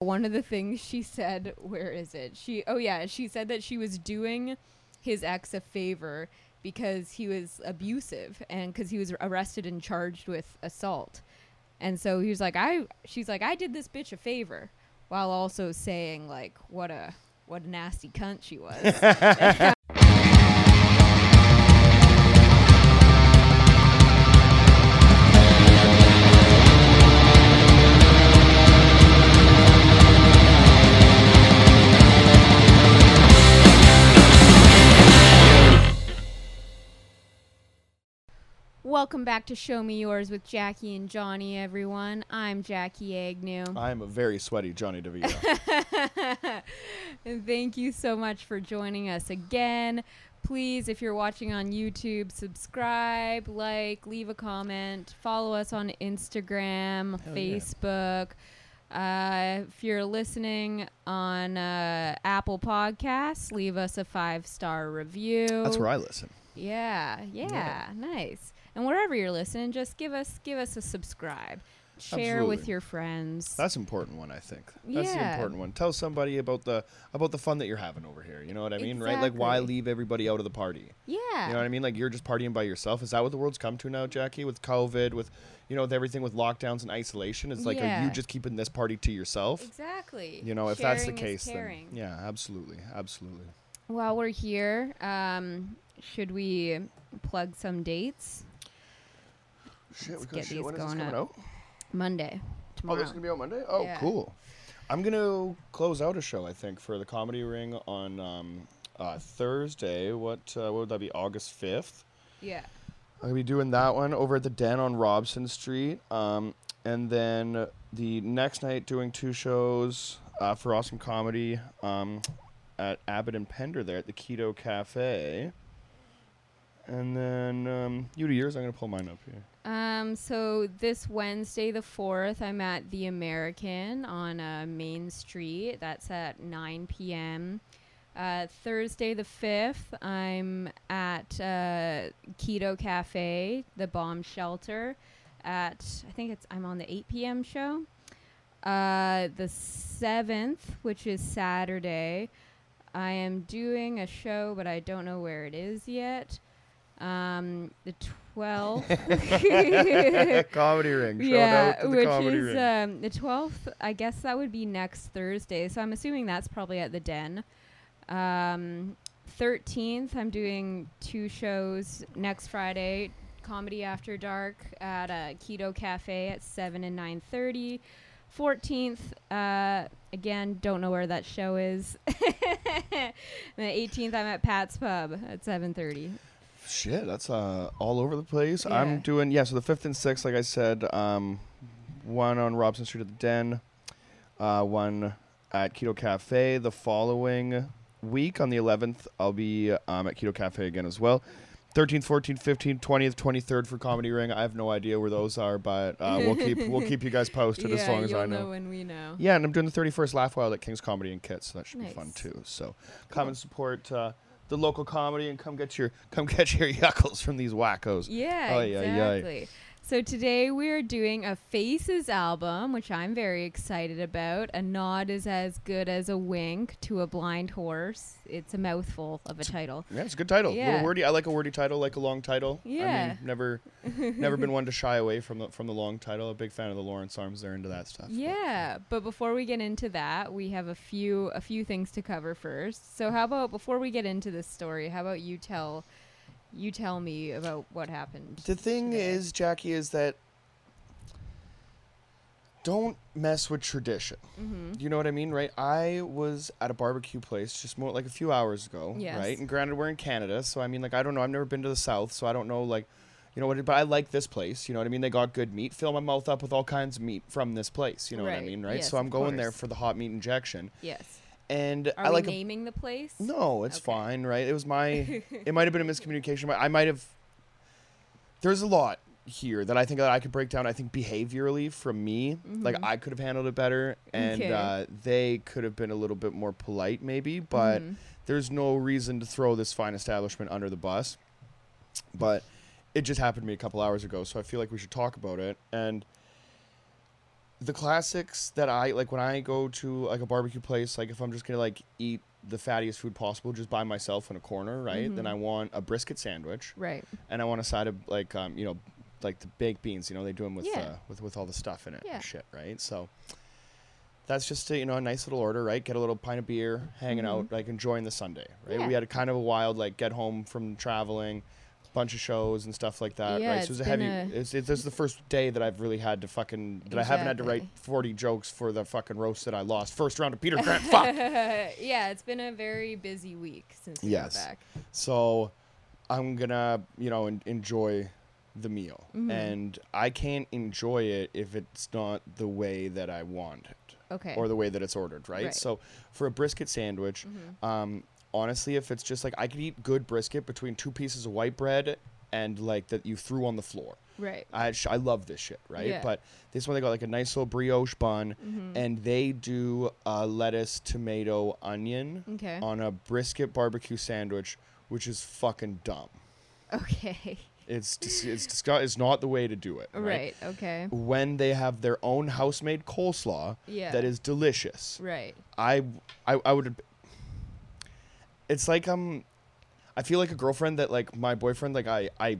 one of the things she said, where is it? She oh yeah, she said that she was doing his ex a favor because he was abusive and because he was arrested and charged with assault. And so he was like, I she's like, I did this bitch a favor while also saying like what a what a nasty cunt she was. Welcome back to Show Me Yours with Jackie and Johnny, everyone. I'm Jackie Agnew. I'm a very sweaty Johnny DeVito. and thank you so much for joining us again. Please, if you're watching on YouTube, subscribe, like, leave a comment, follow us on Instagram, Hell yeah. Facebook. Uh, if you're listening on uh, Apple Podcasts, leave us a five star review. That's where I listen. Yeah, yeah, Yeah. nice. And wherever you're listening, just give us give us a subscribe. Share with your friends. That's an important one, I think. That's the Yeah. important one. Tell somebody about the about the fun that you're having over here. You know what I mean, right? Like, why Exactly. leave everybody out of the party? yeah. You know what I mean? Like, you're just partying by yourself. Is that what the world's come to now, Jackie? With COVID, with you know, with everything with lockdowns and isolation, it's like, are Yeah. you just keeping this party to yourself? Exactly. You know, if that's the Sharing is case, then caring. yeah, absolutely, absolutely. While we're here, um, should we plug some dates? Shit, Let's we get got shit. these When is this going up. out? Monday. Oh, Tomorrow. this is gonna be out Monday. Oh, Yeah. cool. I'm gonna close out a show. I think for the Comedy Ring on um, uh, Thursday. What uh, what would that be? August fifth. yeah. I'm gonna be doing that one over at the Den on Robson Street. Um, and then the next night doing two shows uh, for Awesome Comedy um, at Abbott and Pender there at the Keto Cafe. And then um, you do yours. I'm gonna pull mine up here. Um, so this Wednesday, the 4th, I'm at The American on uh, Main Street. That's at 9 p.m. Uh, Thursday, the 5th, I'm at uh, Keto Cafe, the bomb shelter, at, I think it's, I'm on the 8 p.m. show. Uh, the 7th, which is Saturday, I am doing a show, but I don't know where it is yet. Um, the 12th. comedy Ring. Shout yeah, out to the which Comedy is Ring. um, the 12th. I guess that would be next Thursday. So I'm assuming that's probably at the Den. Um, 13th, I'm doing two shows next Friday. Comedy After Dark at a Keto Cafe at 7 and 9.30. 14th, uh, again, don't know where that show is. the 18th, I'm at Pat's Pub at 7.30. Shit, that's uh, all over the place. Yeah. I'm doing yeah. So the fifth and sixth, like I said, um, one on Robson Street at the Den, uh, one at Keto Cafe. The following week on the 11th, I'll be um, at Keto Cafe again as well. 13th, 14th, 15th, 20th, 23rd for Comedy Ring. I have no idea where those are, but uh, we'll keep we'll keep you guys posted as long as I know. when we know. Yeah, and I'm doing the 31st Laugh Wild at King's Comedy and Kit, so that should be fun too. So come and support uh, the local comedy and come get your come get your yuckles from these wackos. Yeah, Ay, ay, ay. exactly. So today we're doing a Faces album, which I'm very excited about. A nod is as good as a wink to a blind horse. It's a mouthful of a title. Yeah, it's a good title. A Yeah. little wordy. I like a wordy title, like a long title. I Yeah. mean, never never been one to shy away from the from the long title. A big fan of the Lawrence Arms. They're into that stuff. Yeah, but before we get into that, we have a few a few things to cover first. So how about before we get into this story, how about you tell you tell me about what happened? The thing today? is, Jackie, is that don't mess with tradition. Mm-hmm. You know what I mean, right? I was at a barbecue place just more like a few hours ago, Yes. right? And granted, we're in Canada, so I mean, like, I don't know. I've never been to the South, so I don't know, like, you know what? But I like this place. You know what I mean? They got good meat. Fill my mouth up with all kinds of meat from this place. You know what I mean, right? Yes, so I'm going there for the hot meat injection, Yes. And Are I we like. a- naming the place? no, it's Okay. fine, right? It was my. it might have been a miscommunication. but I might have. There's a lot here that I think that I could break down. I think behaviorally from me, like Mhm. I could have handled it better, and Okay. uh, they could have been a little bit more polite, maybe. But Mhm. there's no reason to throw this fine establishment under the bus. But it just happened to me a couple hours ago, so I feel like we should talk about it. And the classics that I like when I go to like a barbecue place, like if I'm just gonna like eat the fattiest food possible just by myself in a corner, right? Then Mhm. I want a brisket sandwich Right. and I want a side of like um, you know, like the baked beans, you know, they do them with Yeah. uh, with with all the stuff in it Yeah. and shit, right? So that's just a, you know a nice little order, right? Get a little pint of beer, hanging out, Mhm. like enjoying the Sunday, right? Yeah. We had a kind of a wild like get home from traveling, bunch of shows and stuff like that, Yeah, right? So it was a it's heavy. a- it's, it's this is the first day that I've really had to fucking that I haven't had to write forty jokes for the fucking roast that I lost first round of Peter Grant. Fuck. yeah, it's been a very busy week since we Yes. got back. So I'm gonna, you know, en- enjoy the meal, Mhm. and I can't enjoy it if it's not the way that I want it Okay. or the way that it's ordered, right? Right. So for a brisket sandwich, Mhm. um, honestly, if it's just like I could eat good brisket between two pieces of white bread and like that you threw on the floor. Right. I sh- I love this shit, right? Yeah. But this one they got like a nice little brioche bun, Mhm. and they do a lettuce, tomato, onion Okay. on a brisket barbecue sandwich, which is fucking dumb. Okay. It's dis- it's disgu- It's not the way to do it. Right. Right. Okay. When they have their own house-made coleslaw Yeah. that is delicious, Right. I, I I would. It's like um, I feel like a girlfriend that like my boyfriend like I I.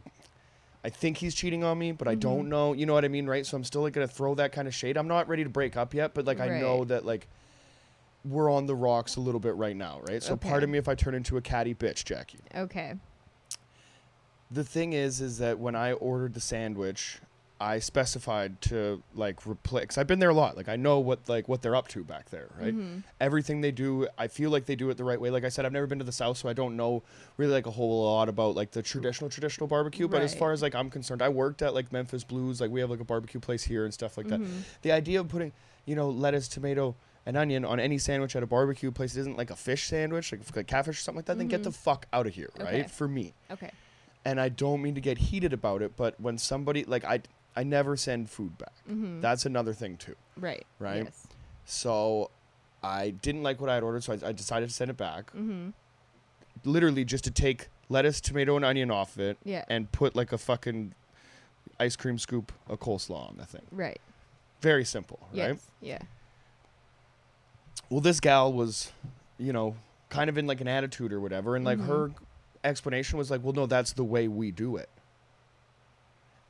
I think he's cheating on me, but I don't Mhm. know. You know what I mean, right? So I'm still like gonna throw that kind of shade. I'm not ready to break up yet, but like I know that like we're on the rocks a little bit right now, right? So Okay. pardon me if I turn into a catty bitch, Jackie. Okay. The thing is, is that when I ordered the sandwich, I specified to like replace. Cause I've been there a lot. Like I know what like what they're up to back there, right? Mhm. Everything they do, I feel like they do it the right way. Like I said, I've never been to the south, so I don't know really like a whole lot about like the traditional traditional barbecue. But as far as like I'm concerned, I worked at like Memphis Blues. Like we have like a barbecue place here and stuff like that. Mhm. The idea of putting you know lettuce, tomato. And onion on any sandwich at a barbecue place isn't like a fish sandwich, like, like catfish or something like that. Then get the fuck out of here, right? Okay. For me Okay. and I don't mean to get heated about it, but when somebody like I I never send food back. Mhm. That's another thing too. right. right? Yes. So I didn't like what I had ordered, so I, I decided to send it back. Mhm. Literally just to take lettuce, tomato, and onion off it, Yeah. and put like a fucking ice cream scoop of coleslaw on the thing. Right. Very simple, right? Yeah. Well, this gal was, you know, kind of in like an attitude or whatever, and like Mhm. her explanation was like, "Well, no, that's the way we do it."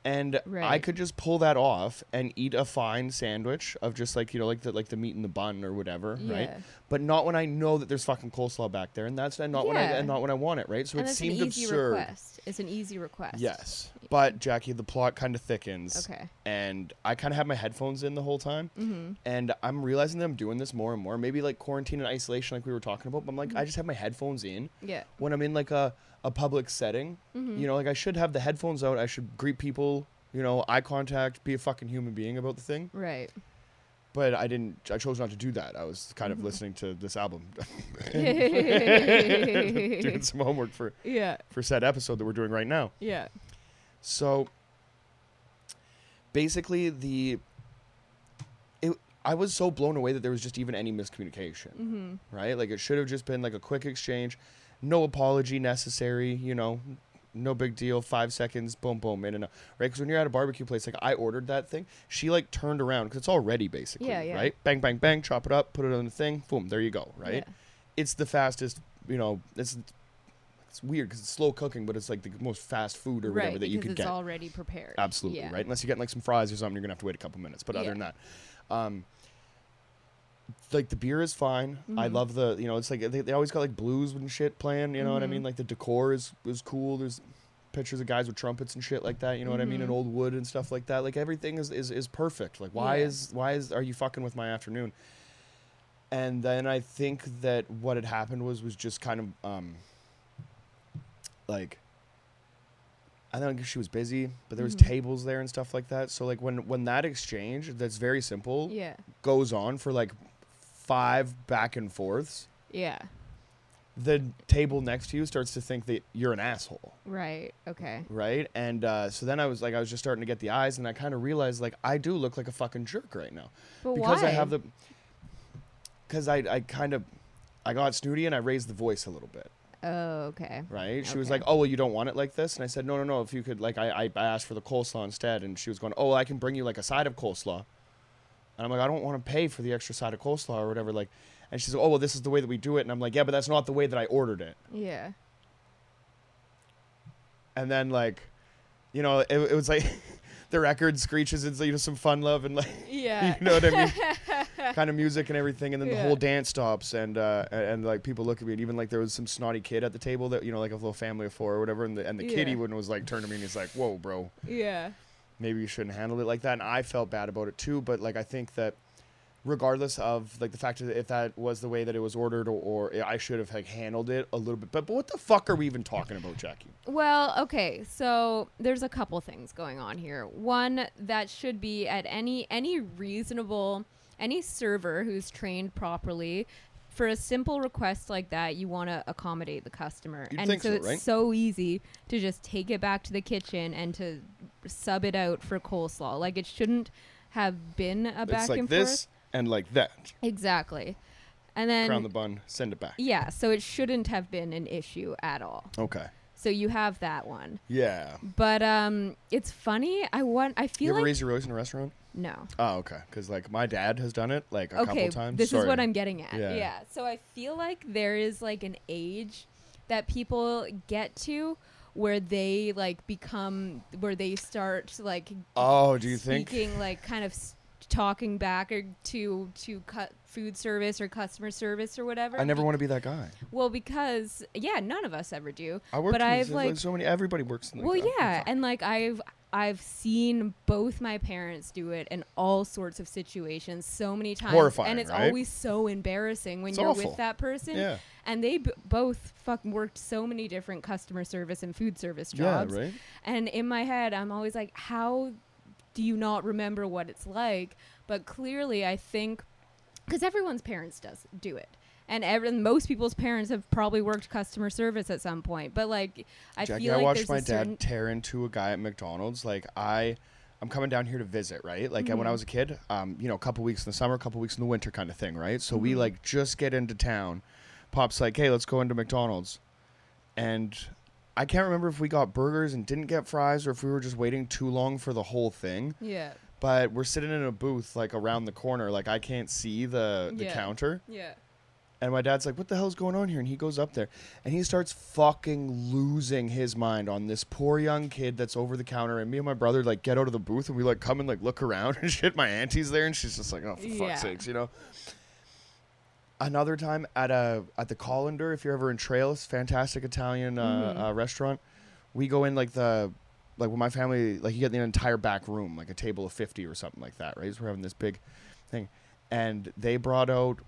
And I could just pull that off and eat a fine sandwich of just like you know like the like the meat in the bun or whatever, right? But not when I know that there's fucking coleslaw back there, and that's and not when I and not when I want it, right? So and it seemed an easy absurd. request. It's an easy request. Yes, but Jackie, the plot kind of thickens, Okay. and I kind of have my headphones in the whole time, Mhm. and I'm realizing that I'm doing this more and more. Maybe like quarantine and isolation, like we were talking about. But I'm like, Mm-hmm. I just have my headphones in Yeah. when I'm in like a a public setting. Mhm. You know, like I should have the headphones out. I should greet people. You know, eye contact, be a fucking human being about the thing. Right. But I didn't. I chose not to do that. I was kind of listening to this album, doing some homework for Yeah. for said episode that we're doing right now. Yeah. So basically the it I was so blown away that there was just even any miscommunication, Mhm. right? Like it should have just been like a quick exchange, no apology necessary, you know, no big deal, 5 seconds, boom boom in and out. Right? Cuz when you're at a barbecue place like I ordered that thing, she like turned around cuz it's all ready basically, Yeah, yeah. right? Bang bang bang, chop it up, put it on the thing, boom, there you go, right? Yeah. It's the fastest, you know, it's it's weird because it's slow cooking, but it's like the most fast food or whatever right, that you because could it's get. already prepared. Absolutely, Yeah. right? Unless you get like some fries or something, you're gonna have to wait a couple minutes. But other Yeah. than that, um, like the beer is fine. I Mhm. love the you know it's like they, they always got like blues and shit playing. You know what I mean? Like the decor is is cool. There's pictures of guys with trumpets and shit like that. You know what I mean? And Mhm. old wood and stuff like that. Like everything is is, is perfect. Like why Yeah. is why is are you fucking with my afternoon? And then I think that what had happened was was just kind of um like I don't know if she was busy, but there was Mhm. tables there and stuff like that. So like when when that exchange that's very simple Yeah. goes on for like five back and forths, Yeah. the table next to you starts to think that you're an asshole, Right. Okay. right? And uh, so then I was like, I was just starting to get the eyes, and I kind of realized like I do look like a fucking jerk right now But because why? I have the because I I kind of I got snooty and I raised the voice a little bit. Oh, okay. right? She was like, "Oh, well, you don't want it like this," and I said, "No, no, no. If you could, like, I, I I asked for the coleslaw instead," and she was going, "Oh, well, I can bring you like a side of coleslaw." And I'm like, I don't want to pay for the extra side of coleslaw or whatever. Like, and she's like, oh well, this is the way that we do it. And I'm like, yeah, but that's not the way that I ordered it. Yeah. And then like, you know, it, it was like the record screeches and you know some fun love and like Yeah. you know what I mean, kind of music and everything. And then the whole dance stops and uh, and, and, like people look at me and even like there was some snotty kid at the table that you know like a little family of four or whatever. And the and the kid Yeah. even was like turned to me and he's like, whoa, bro. yeah. Maybe you shouldn't handle it like that and i felt bad about it too but like i think that regardless of like the fact that if that was the way that it was ordered or, or i should have like handled it a little bit but, but what the fuck are we even talking about jackie Well, okay, so there's a couple things going on here. One that should be at any any reasonable any server who's trained properly for a simple request like that, you want to accommodate the customer. You'd and think so, so, it's right? so easy to just take it back to the kitchen and to sub it out for coleslaw. Like it shouldn't have been a back it's like and this forth. and like that Exactly. And then crown the bun send it back yeah, so it shouldn't have been an issue at all. okay So you have that one. yeah But um, it's funny. I want. I feel you ever like raise your voice in a restaurant no. oh okay because like my dad has done it like a Okay, couple times this is what I'm getting at. Yeah. Yeah. So I feel like there is like an age that people get to where they like become where they start like oh do you think like kind of talking back or to to cut food service or customer service or whatever. i never want to be that guy Well, because yeah, none of us ever do. i work But I've, so- like- so many everybody works in well, yeah, and like I've I've seen both my parents do it in all sorts of situations so many times, Horrifying, and it's right? always so embarrassing when It's you're awful. with that person. yeah And they b- both fuck worked so many different customer service and food service yeah jobs. right And in my head, I'm always like, how do you not remember what it's like? But clearly, I think because everyone's parents does do it. And every, most people's parents have probably worked customer service at some point, but like I Jackie, feel I like watched there's my dad tear into a guy at McDonald's. Like I, I'm coming down here to visit, right? Like uh, when I Mhm. was a kid, um, you know, a couple weeks in the summer, a couple weeks in the winter, kind of thing, right? So we Mhm. like just get into town. Pop's like, hey, let's go into McDonald's, and I can't remember if we got burgers and didn't get fries, or if we were just waiting too long for the whole thing. yeah. But we're sitting in a booth like around the corner, like I can't see the the Yeah. counter. Yeah. And my dad's like, "What the hell's going on here?" And he goes up there, and he starts fucking losing his mind on this poor young kid that's over the counter. And me and my brother like get out of the booth, and we like come and like look around and shit. My auntie's there, and she's just like, "Oh, for Yeah. fuck's sakes," you know. Another time at a at the Colander, if you're ever in Trails, fantastic Italian uh, Mhm. uh, restaurant, we go in like the like with my family, like you get the entire back room, like a table of fifty or something like that, right? So we're having this big thing, and they brought out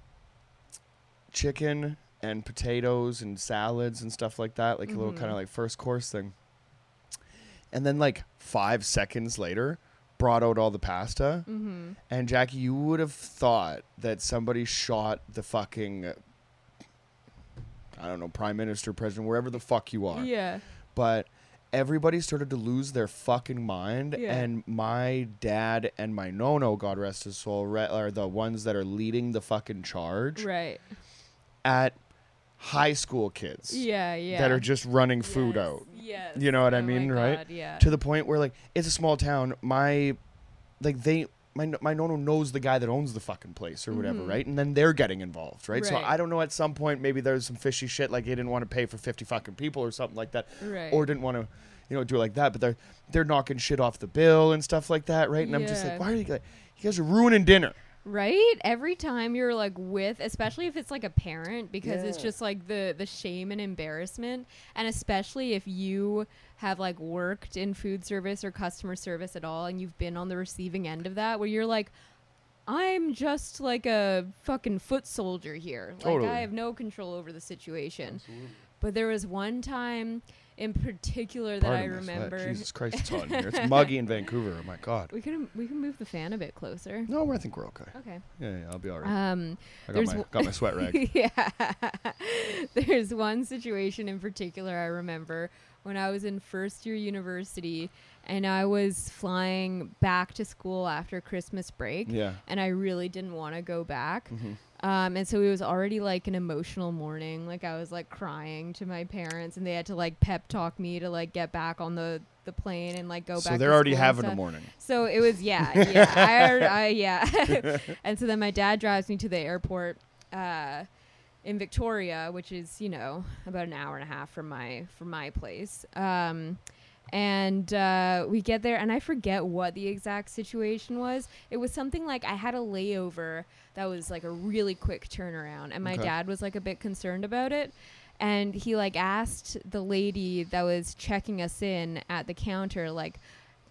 chicken and potatoes and salads and stuff like that, like a little kind of like first course thing. And then like five seconds later, brought out all the pasta. Mm-hmm. And Jackie, you would have thought that somebody shot the fucking, I don't know, prime minister, president, wherever the fuck you are. Yeah. But everybody started to lose their fucking mind. Yeah. And my dad and my nono, God rest his soul, re- are the ones that are leading the fucking charge Right. At high school kids Yeah. Yeah. that are just running food Yes, out. Yes. You know what I Oh my mean, right? God, Yeah. To the point where like it's a small town. My like they my my nono knows the guy that owns the fucking place or whatever, Mhm. right? And then they're getting involved, right? So I don't know. At some point, maybe there's some fishy shit like they didn't want to pay for fifty fucking people or something like that, right. or didn't want to, you know, do it like that. But they're they're knocking shit off the bill and stuff like that, right? And I'm just like, why are you guys? You guys are ruining dinner. Right? Every time you're like with, especially if it's like a parent, because it's just like the the shame and embarrassment, and especially if you have like worked in food service or customer service at all, and you've been on the receiving end of that, where you're like. I'm just like a fucking foot soldier here. Like Totally. I have no control over the situation. But there was one time in particular that I Pardon my sweat. remember. Jesus Christ, it's hot in here. It's muggy in Vancouver. Oh my god. We can we can move the fan a bit closer. No, I think we're okay. Okay. Yeah, yeah I'll be all right. Um I got my got my sweat rag. yeah. There's one situation in particular I remember when I was in first year university and I was flying back to school after Christmas break Yeah. and I really didn't want to go back. hmm Um, and so it was already like an emotional morning. Like I was like crying to my parents and they had to like pep talk me to like get back on the the plane and like go so back. So they're already having a morning. So it was yeah, yeah, I, already- I yeah, and so then my dad drives me to the airport uh, in Victoria, which is you know about an hour and a half from my from my place. Um, and uh, we get there, and I forget what the exact situation was. It was something like I had a layover that was like a really quick turnaround, and my Okay. dad was like a bit concerned about it. And he like asked the lady that was checking us in at the counter, like,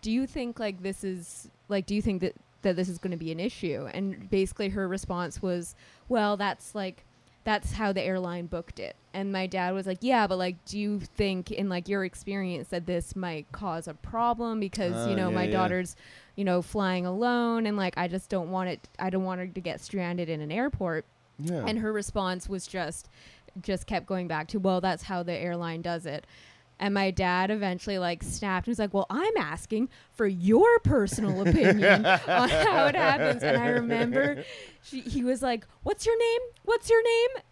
do you think like this is like do you think that that this is going to be an issue and basically her response was well that's like that's how the airline booked it and my dad was like yeah but like do you think in like your experience that this might cause a problem because you oh, know yeah, my yeah. daughter's you know flying alone and like i just don't want it i don't want her to get stranded in an airport Yeah. and her response was just just kept going back to well that's how the airline does it and my dad eventually like snapped and was like well i'm asking for your personal opinion on how it happens and i remember she, he was like what's your name what's your name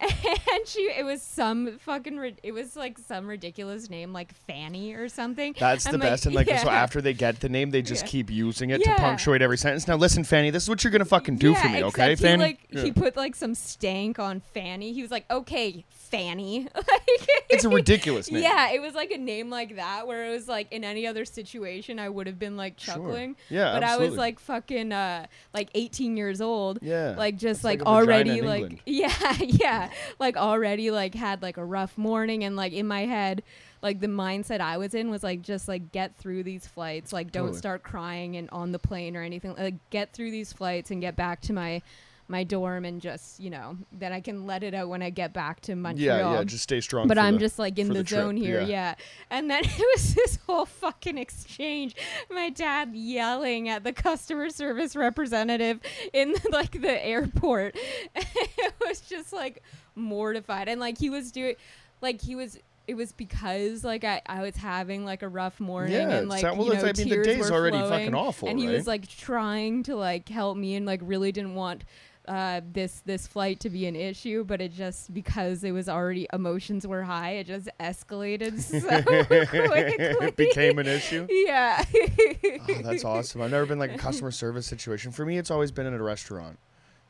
and she it was some fucking it was like some ridiculous name like fanny or something That's I'm the like, best. And like, so after they get the name, they just Yeah. keep using it Yeah. to punctuate every sentence. Now, listen, Fanny, this is what you're gonna fucking do for me, okay, Fanny? like Yeah. he put like some stank on Fanny. He was like, "Okay, Fanny." like, it's a ridiculous name. Yeah, it was like a name like that where it was like in any other situation I would have been like Sure. chuckling. Yeah, but I was like fucking uh like 18 years old. Yeah. Like just like, like already like England. yeah, yeah, like already like had like a rough morning and like in my head like the mindset I was in was like just like get through these flights, like don't Totally. start crying and on the plane or anything. Like get through these flights and get back to my my dorm and just you know then I can let it out when I get back to Montreal yeah, yeah. Just stay strong. but I'm the- just like in the, the zone here, yeah. yeah. And then it was this whole fucking exchange. My dad yelling at the customer service representative in like the airport. it was just like mortified, and like he was doing, like he was. It was because like I, I was having like a rough morning Yeah, and like so- well, you know I mean, the tears day's were already flowing, fucking awful, and he right? was like trying to like help me and like really didn't want uh, this this flight to be an issue, but it just because it was already emotions were high, it just escalated so quickly. it became an issue. yeah. Oh, that's awesome. I've never been like a customer service situation. For me, it's always been in a restaurant,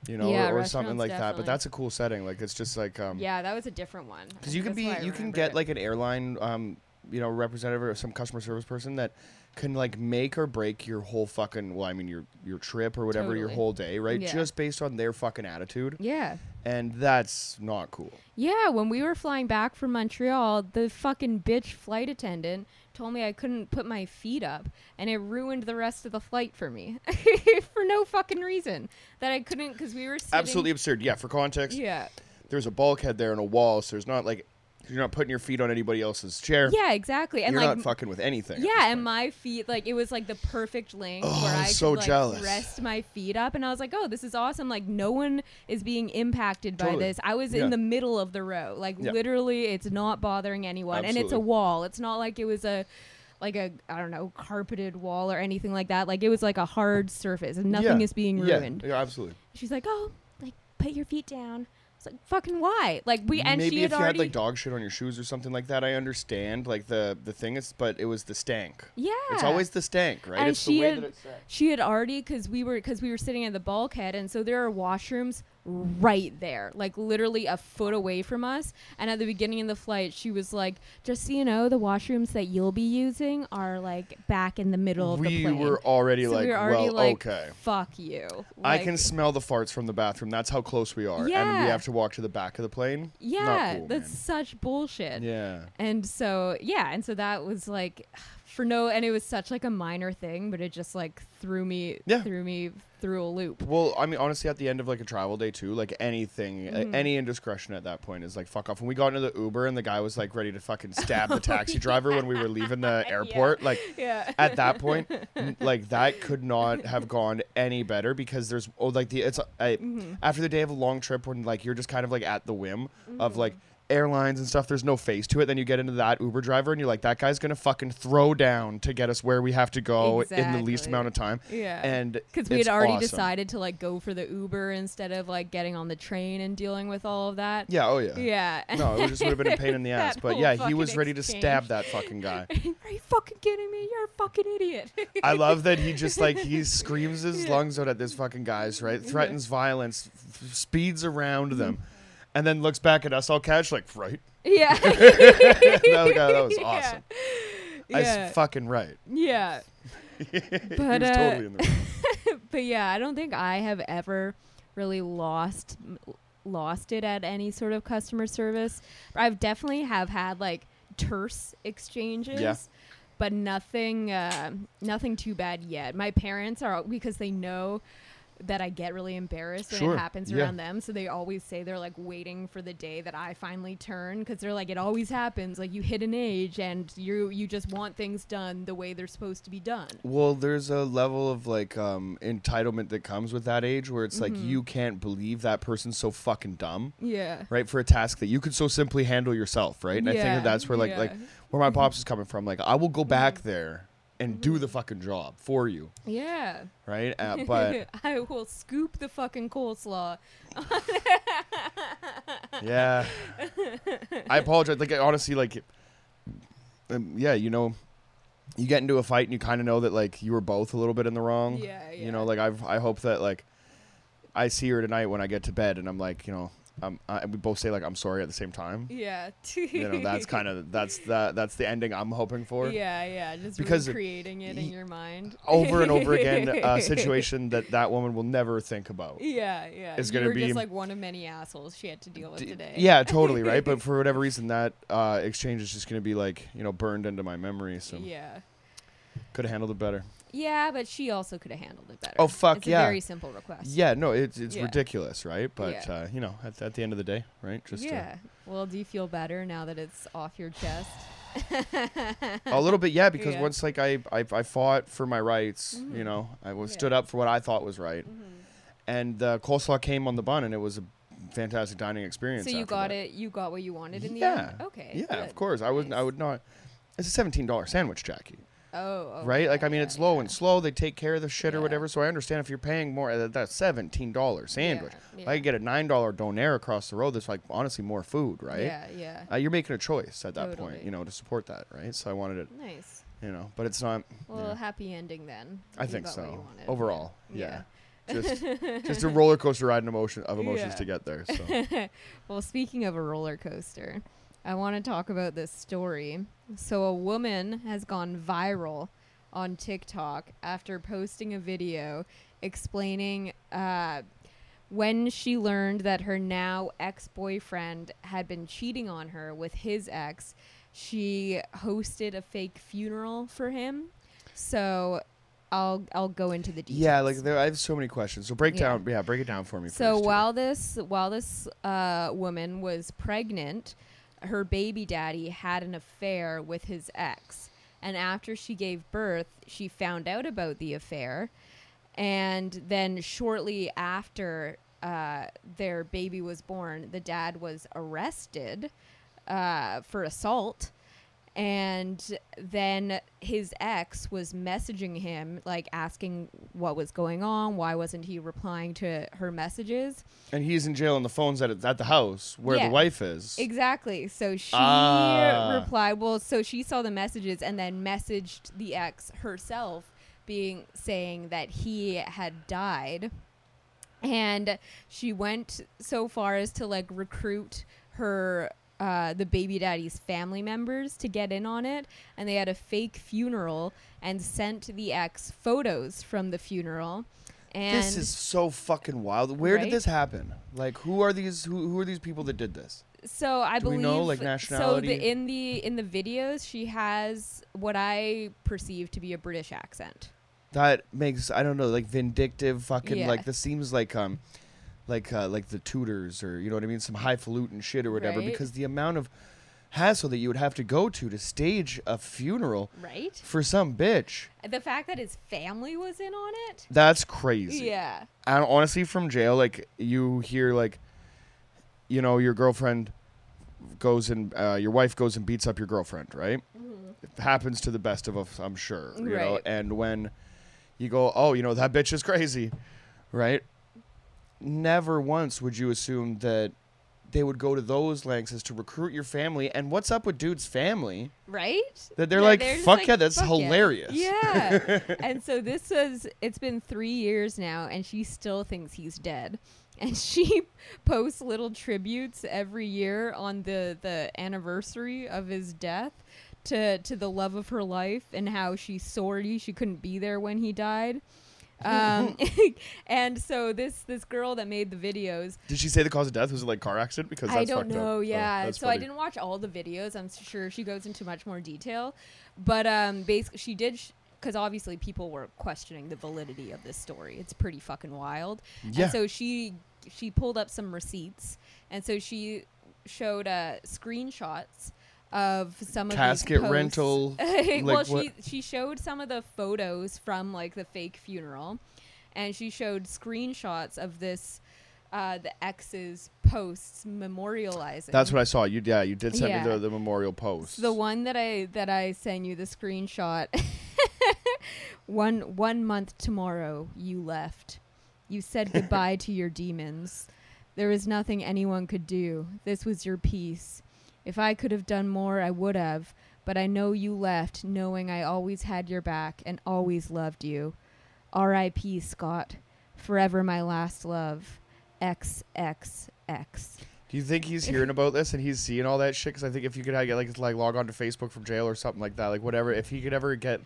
you know, Yeah, or, or something restaurants like that. But that's a cool setting. Like it's just like um, yeah, that was a different one. because you can be you can get it. like an airline um you know representative or some customer service person that can like make or break your whole fucking well i mean your your trip or whatever your whole day right Yeah. just based on their fucking attitude yeah. and that's not cool Yeah, when we were flying back from Montreal, the fucking bitch flight attendant told me I couldn't put my feet up, and it ruined the rest of the flight for me for no fucking reason. That I couldn't because we were sitting. absolutely absurd yeah for context Yeah. there's a bulkhead there and a wall so there's not like you're not putting your feet on anybody else's chair Yeah, exactly. And you're like not fucking with anything Yeah, and my feet like it was like the perfect length Oh, where I'm so could like rest my feet up and I was like, "Oh, this is awesome. Like no one is being impacted by this." I was Yeah. in the middle of the row. Like Yeah. literally it's not bothering anyone and it's a wall. It's not like it was a like a I don't know, carpeted wall or anything like that. Like it was like a hard surface and nothing Yeah. is being yeah, ruined. yeah absolutely She's like, "Oh, like put your feet down." It's like, "Fucking why?" Like we and maybe she if had you already had like dog shit on your shoes or something like that i understand like the the thing is but it was the stank Yeah. it's always the stank right And it's the she way had- that it's set. she had already because we were because we were sitting at the bulkhead and so there are washrooms right there like literally a foot away from us and at the beginning of the flight she was like just so you know the washrooms that you'll be using are like back in the middle of the we plane were already so like, we were already well, like okay. fuck you I Like, can smell the farts from the bathroom. That's how close we are, and Yeah. we have to walk to the back of the plane. yeah cool, that's such bullshit Yeah, and so yeah and so that was like for no and it was such like a minor thing but it just like threw me Yeah. threw me through a loop Well, I mean, honestly, at the end of like a travel day too, like anything, Mhm. any indiscretion at that point is like fuck off. When we got into the Uber and the guy was like ready to fucking stab the taxi driver when we were leaving the Yeah. airport, like yeah at that point, like that could not have gone any better because there's oh like the it's I, Mhm. after the day of a long trip when like you're just kind of like at the whim of Mhm. like airlines and stuff, there's no face to it. Then you get into that Uber driver, and you're like, that guy's gonna fucking throw down to get us where we have to go in the least Exactly. amount of time. Yeah. And because we it's had already awesome. decided to like go for the Uber instead of like getting on the train and dealing with all of that. Yeah. Oh yeah. Yeah. No, it just would have been a pain in the ass. That But whole yeah, he fucking was ready to exchange. stab that fucking guy. Are you fucking kidding me? You're a fucking idiot. I love that he just like he screams his lungs out at this fucking guys, right? Threatens violence, f- speeds around them, and then looks back at us all catch like right. yeah. that, guy, that was Yeah. awesome. Yeah. That's fucking right. yeah. But, was uh, totally in the but yeah, I don't think I have ever really lost lost it at any sort of customer service. I've definitely have had like terse exchanges. Yeah. But nothing, uh, nothing too bad yet. My parents are because they know that I get really embarrassed when Sure, it happens yeah. around them. So they always say they're like waiting for the day that I finally turn because they're like, it always happens. Like you hit an age and you you just want things done the way they're supposed to be done. Well, there's a level of like um, entitlement that comes with that age where it's like Mm-hmm. you can't believe that person's so fucking dumb, Yeah. right? For a task that you could so simply handle yourself, right? And I think that that's where like like where my pops is coming from. Like I will go Mm-hmm. back there and do the fucking job for you, Yeah. right? Uh, but I will scoop the fucking coleslaw. yeah, I apologize. Like honestly, like um, yeah, you know, you get into a fight and you kind of know that like you were both a little bit in the wrong. Yeah, You know, like I've I hope that like I see her tonight when I get to bed and I'm like, you know, um, I, we both say like I'm sorry at the same time. Yeah. you know, that's kind of that's the that's the ending I'm hoping for. Yeah, yeah. Just Because recreating it in y- your mind. Over and over again, a situation that that woman will never think about. Yeah, yeah. is gonna be- just like one of many assholes she had to deal with D- today. Yeah, totally, right? But for whatever reason, that uh, exchange is just going to be like, you know, burned into my memory. So Yeah. could have handled it better. Yeah, but she also could have handled it better. Oh, fuck, it's yeah. a very simple request. Yeah, no, it's it's Yeah. ridiculous, right? But Yeah. uh, you know, at, at the end of the day, right? Just uh, yeah. Well, do you feel better now that it's off your chest? a little bit, yeah. Because Yeah. once like I, I I fought for my rights, you Mhm. know, I was stood up for what I thought was right, Mhm. and the coleslaw came on the bun, and it was a fantastic dining experience. So you got that. it. You got what you wanted in the Yeah. end. Okay. Yeah, good. of course. I would I would not. It's a seventeen dollar sandwich, Jackie. Oh. oh right? Like I mean, yeah, it's low yeah. and slow. They take care of the shit or whatever. So I understand if you're paying more. Uh, that's seventeen dollars sandwich. Yeah, If I could get a nine dollar donair across the road. That's like honestly more food, right? Yeah, yeah. Uh, you're making a choice at that point, you know, to support that, right? So I wanted it, Nice. you know, but it's not. Well, yeah. happy ending then. I think got what you so. Overall, Yeah. yeah. just just a roller coaster ride in emotion of emotions Yeah. to get there. So well, speaking of a roller coaster, I want to talk about this story. So, a woman has gone viral on TikTok after posting a video explaining uh, when she learned that her now ex boyfriend had been cheating on her with his ex. She hosted a fake funeral for him. So, I'll I'll go into the details. yeah, like there, I have so many questions. So break Yeah. down, yeah, break it down for me. So first, while this while this uh, woman was pregnant, her baby daddy had an affair with his ex, and after she gave birth, she found out about the affair, and then shortly after uh, their baby was born, the dad was arrested uh, for assault. And then his ex was messaging him, like asking what was going on. Why wasn't he replying to her messages? and he's in jail, and the phone's at at the house where Yeah. the wife is. Exactly. So she Ah. replied, well, so she saw the messages and then messaged the ex herself, being saying that he had died. And she went so far as to like recruit her uh, the baby daddy's family members to get in on it, and they had a fake funeral and sent the ex photos from the funeral. And this is so fucking wild. Where Right? did this happen? Like, who are these? Who, who are these people that did this? So I Do we know, like, So nationality? the, in the in the videos, she has what I perceive to be a British accent. That makes I don't know, like vindictive, fucking Yeah. like this seems like um, like uh, like the Tudors or you know what I mean, some highfalutin shit or whatever. Right. Because the amount of hassle that you would have to go to to stage a funeral Right. for some bitch. The fact that his family was in on it. That's crazy. Yeah. And honestly, from jail, like you hear like, you know, your girlfriend goes and uh, your wife goes and beats up your girlfriend, right? Mm-hmm. It happens to the best of us, I'm sure. You know, Right. and when you go, oh, you know that bitch is crazy, right? Never once would you assume that they would go to those lengths as to recruit your family. And what's up with dude's family? right? That they're Yeah, like, just fuck like, yeah, that's "Fuck yeah." hilarious. Yeah. and so this was it's been 3 years now and she still thinks he's dead. And she posts little tributes every year on the the anniversary of his death to to the love of her life and how she's sorry she couldn't be there when he died. Um, and so this this girl that made the videos Did she say the cause of death was it like car accident? Because that's I don't fucked up. know. Oh, Yeah. that's so I didn't watch all the videos. I'm sure she goes into much more detail, but um, basically she did because obviously people were questioning the validity of this story. It's pretty fucking wild. Yeah. And so she she pulled up some receipts, and so she showed uh, screenshots of some of Casket posts. rental, well, like she what- she showed some of the photos from like the fake funeral, and she showed screenshots of this. Uh, the ex's posts memorializing. That's what I saw. You yeah, you did send me the, the memorial post. the one that I that I sent you the screenshot. one one month tomorrow you left. You said goodbye to your demons. There was nothing anyone could do. This was your peace. If I could have done more, I would have. But I know you left, knowing I always had your back and always loved you. R.I.P. Scott. Forever my last love. XXX. Do you think he's hearing about this and he's seeing all that shit? Because I think if you could get like like log on to Facebook from jail or something like that, like whatever, if he could ever get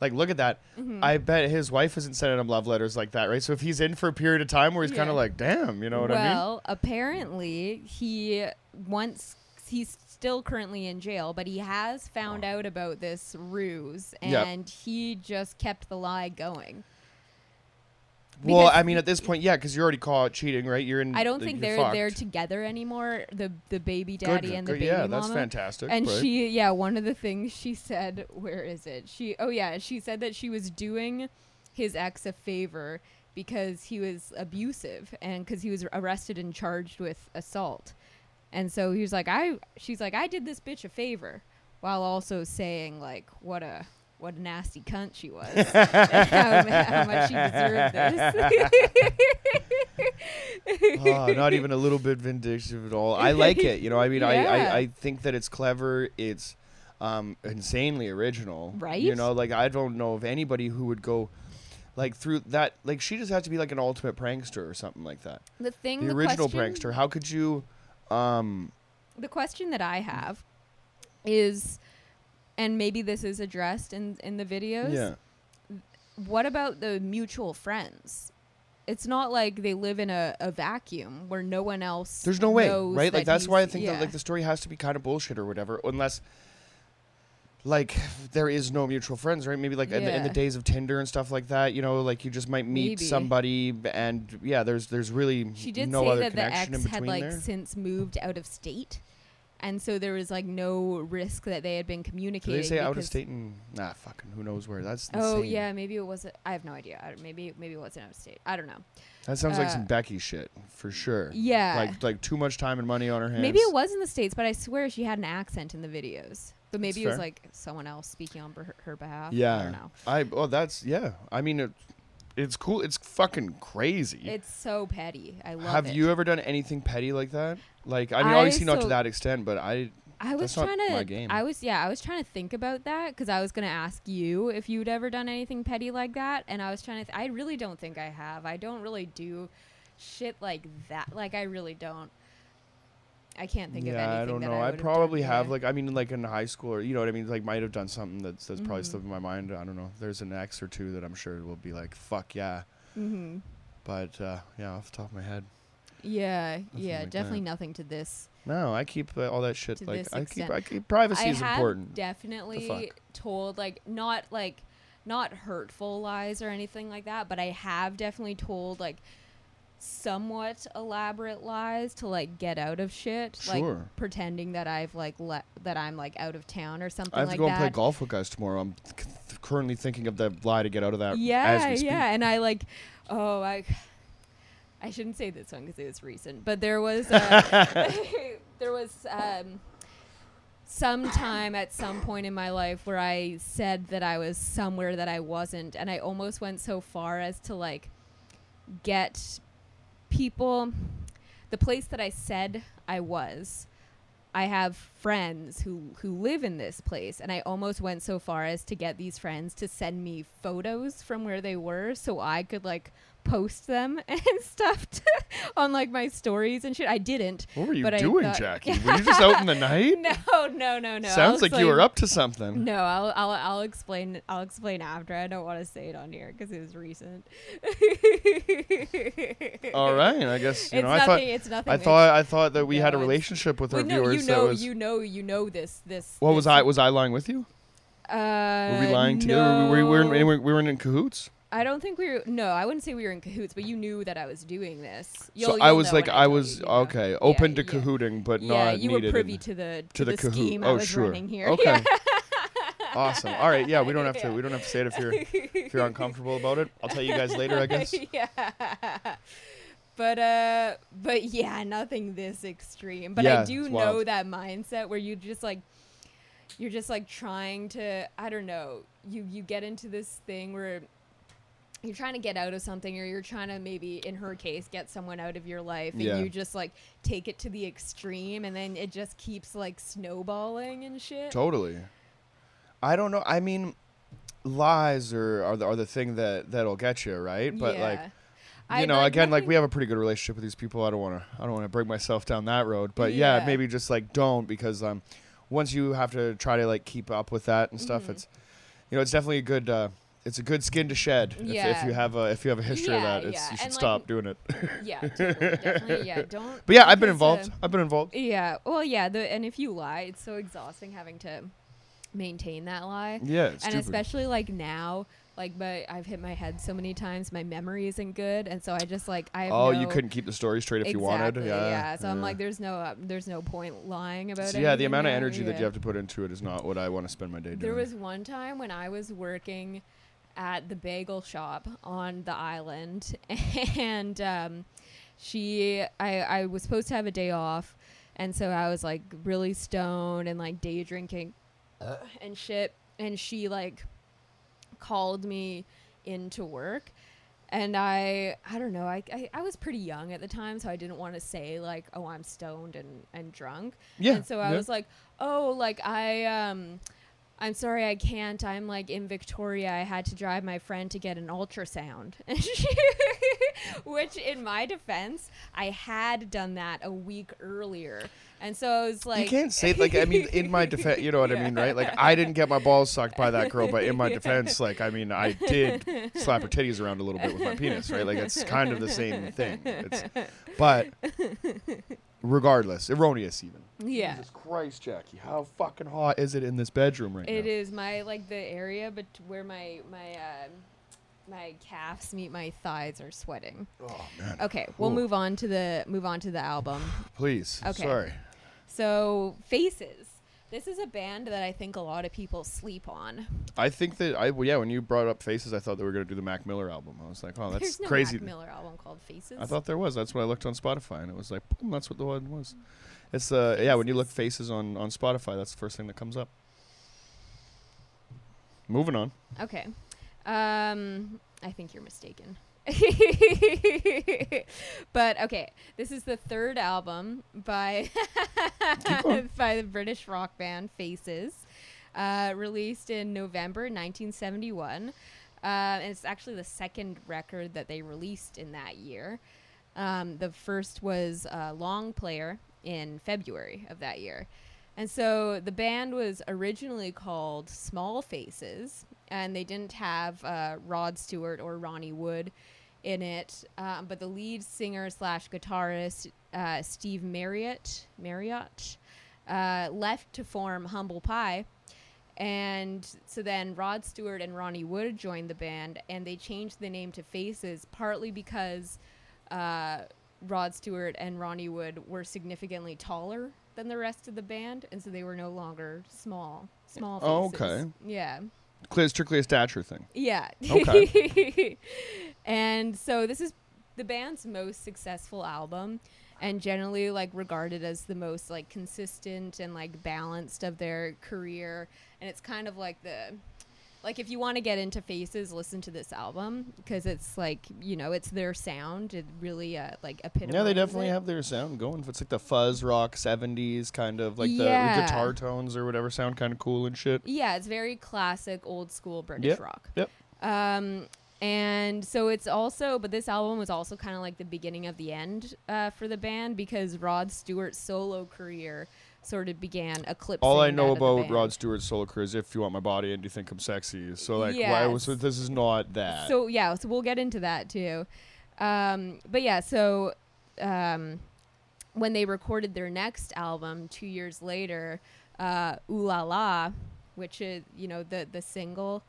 like look at that, Mhm. I bet his wife isn't sending him love letters like that, right? So if he's in for a period of time where he's kind of like, damn, you know what I mean? well, apparently he once he's still currently in jail, but he has found out about this ruse Yep. and he just kept the lie going. Well, because I mean, at this point, yeah, because you're already caught cheating, right? You're in. I don't think they're they're together anymore. The the baby Good, daddy and the good, baby yeah, mama. that's fantastic. And right? she, yeah, one of the things she said, where is it? She, oh yeah, she said that she was doing his ex a favor because he was abusive and because he was arrested and charged with assault. And so he was like, I, she's like, I did this bitch a favor, while also saying like, what a, what a nasty cunt she was, how, how much she deserved this. oh, not even a little bit vindictive at all. I like it. You know, I mean, I, Yeah. I, I think that it's clever. It's um, insanely original. Right. You know, like I don't know of anybody who would go like through that. Like she just has to be like an ultimate prankster or something like that. the thing, The, the original question- prankster. How could you? Um, the question that I have is, and maybe this is addressed in in the videos. yeah. What about the mutual friends? It's not like they live in a, a vacuum where no one else. There's no way, right? Like that's why I think yeah. that like the story has to be kind of bullshit or whatever, unless like there is no mutual friends, right? Maybe like in, the, in the Yeah. days of Tinder and stuff like that, you know, like you just might meet Maybe. somebody, and yeah, there's there's really She did no say other that the connection in ex between had like there. since moved out of state, and so there was like no risk that they had been Did communicating. they say out of because- state and nah, fucking who knows where? That's Oh yeah, maybe it was. I have no idea. I don't- Maybe maybe it wasn't out of state. I don't know. that sounds like some uh, Becky shit for sure. Yeah, Like like too much time and money on her hands. maybe it was in the states, but I swear she had an accent in the videos. But maybe That's it was fair. like someone else speaking on her, her behalf. I Yeah. don't know. I oh that's yeah. I mean it, it's cool. It's fucking crazy. It's so petty. I love it. Have it. you ever done anything petty like that? Like, I mean, I- obviously not to that extent, but I. I was trying to. I was yeah. I was trying to think about that because I was gonna ask you if you'd ever done anything petty like that, and I was trying to. Th- I really don't think I have. I don't really do shit like that. Like I really don't. I can't think of yeah, anything. I don't know. I I probably have like I mean like in high school or you know what I mean like might have done something that's that's probably Mhm. slipped in my mind. I don't know. There's an ex or two that I'm sure will be like fuck yeah, Mhm. but uh, yeah, off the top of my head, Yeah, yeah, like definitely that. nothing to this. no, I keep uh, all that shit like I keep. I keep privacy I is have important. definitely told like not like not hurtful lies or anything like that, but I have definitely told like somewhat elaborate lies to like get out of shit, like pretending that I've like le- that I'm like out of town or something like that. I have like to go that. and play golf with guys tomorrow. I'm c- currently thinking of the lie to get out of that. as yeah, we speak. yeah, and I like, oh, I, I shouldn't say this one because it was recent, but there was, uh, there was um, some time at some point in my life where I said that I was somewhere that I wasn't, and I almost went so far as to like get people the place that I said I was. I have friends who who live in this place and I almost went so far as to get these friends to send me photos from where they were so I could like post them and stuff to, on like my stories and shit. I didn't. What were you doing, thought- Jackie? Were you just out in the night? No, no, no, no. Sounds like you were up to something. No, I'll I'll I'll explain I'll explain after. I don't want to say it on here because it was recent. All right, I guess you it's know. I thought it's nothing. I it's- thought I thought that we had a relationship with our Well, no, viewers. you know, was you know, you know this. This. what was I was I lying with you? Uh, Were we lying together? Were we, were, we, no. were, we weren't in cahoots. I don't think we were. No, I wouldn't say we were in cahoots, but you knew that I was doing this. so You'll- I you'll was like when I was you, you know. okay, open Yeah, to yeah. cahooting, but yeah, not you were privy to the to the, cahoot. scheme I oh, was sure. running here. Okay. awesome. All right. Yeah, we don't have to. We don't have to say it if you're if you're uncomfortable about it. I'll tell you guys later, I guess. yeah. But uh but yeah, nothing this extreme. But Yeah, I do know that mindset where you just like you're just like trying to I don't know, you you get into this thing where you're trying to get out of something or you're trying to maybe in her case get someone out of your life and Yeah. you just like take it to the extreme and then it just keeps like snowballing and shit. Totally. I don't know. I mean, lies are are the, are the thing that that'll get you right. But like you I- know, like, again, like we have a pretty good relationship with these people. I don't want to I don't want to bring myself down that road. But yeah. Yeah. maybe just like don't because um once you have to try to like keep up with that and stuff, Mhm. it's you know it's definitely a good. uh it's a good skin to shed if, if you have a if you have a history Yeah, of that. It's, yeah. You should And, like, stop doing it. yeah, totally, definitely, yeah. Don't. But yeah, I've been involved. uh, I've been involved. Yeah. Well, yeah. The and if you lie, it's so exhausting having to maintain that lie. Yeah, it's and stupid. especially like now, like but I've hit my head so many times, my memory isn't good, and so I just like I oh, no, you couldn't keep the story straight if you wanted. Exactly, Yeah. So I'm like, there's no uh, there's no point lying about it. So yeah, the amount of energy that you have to put into it is not what I want to spend my day There doing. There was one time when I was working at the bagel shop on the island, and um, she, I, I was supposed to have a day off, and so I was like really stoned and like day drinking and shit, and she like called me into work. And I, I don't know, I, I, I was pretty young at the time, so I didn't want to say like, oh, I'm stoned and, and drunk. yeah. And so I yeah. was like, oh, like I um I'm sorry I can't. I'm like in Victoria. I had to drive my friend to get an ultrasound. Which in my defense, I had done that a week earlier. And so I was like you can't say like I mean in my defense, you know what I mean, right? Like I didn't get my balls sucked by that girl, but in my defense, like I mean, I did slap her titties around a little bit with my penis, right? Like it's kind of the same thing. It's, but regardless, erroneous even. Yeah. Jesus Christ, Jackie, how fucking hot is it in this bedroom right It now? is my like the area but where my my um my calves meet my thighs are sweating. Oh man, Okay, we'll Ooh. move on to the move on to the album. please. Okay. Sorry. So, Faces. This is a band that I think a lot of people sleep on. I think that I well, yeah. When you brought up Faces, I thought they were gonna do the Mac Miller album. I was like, oh, that's crazy." There's no crazy. Mac Miller album called Faces. I thought there was. That's what I looked on Spotify, and it was like, boom, that's what the one was. It's uh, yeah. When you look faces on on Spotify, that's the first thing that comes up. Moving on. Okay. Um, I think you're mistaken. but okay, this is the third album by by the British rock band Faces, uh, released in November 1971. Uh, and it's actually the second record that they released in that year. Um, the first was uh, Long Player in February of that year. And so the band was originally called Small Faces, and they didn't have uh, Rod Stewart or Ronnie Wood in it. Um, but the lead singer slash guitarist uh, Steve Marriott Marriott uh, left to form Humble Pie, and so then Rod Stewart and Ronnie Wood joined the band, and they changed the name to Faces partly because uh, Rod Stewart and Ronnie Wood were significantly taller than the rest of the band, and so they were no longer small. Small Oh, okay. Yeah. Clear, strictly a stature thing. Yeah. Okay. and so this is the band's most successful album. and generally like regarded as the most like consistent and like balanced of their career. And it's kind of like the like if you want to get into faces listen to this album because it's like you know it's their sound it really uh, like epitomizes Yeah, they definitely it. have their sound going. It's like the fuzz rock '70s kind of like Yeah. the guitar tones or whatever sound kind of cool and shit. yeah it's very classic old school british Yep, rock yep. um and so it's also but this album was also kind of like the beginning of the end uh, for the band because rod stewart's solo career sort of began eclipsing All I know about. Rod Stewart's solo career is "If You Want My Body" and "Do You Think I'm Sexy." So like, why? Yes. So this is not that. So yeah, so we'll get into that too. Um, but yeah, so um, when they recorded their next album two years later, uh, "Ooh La La," which is you know the the single,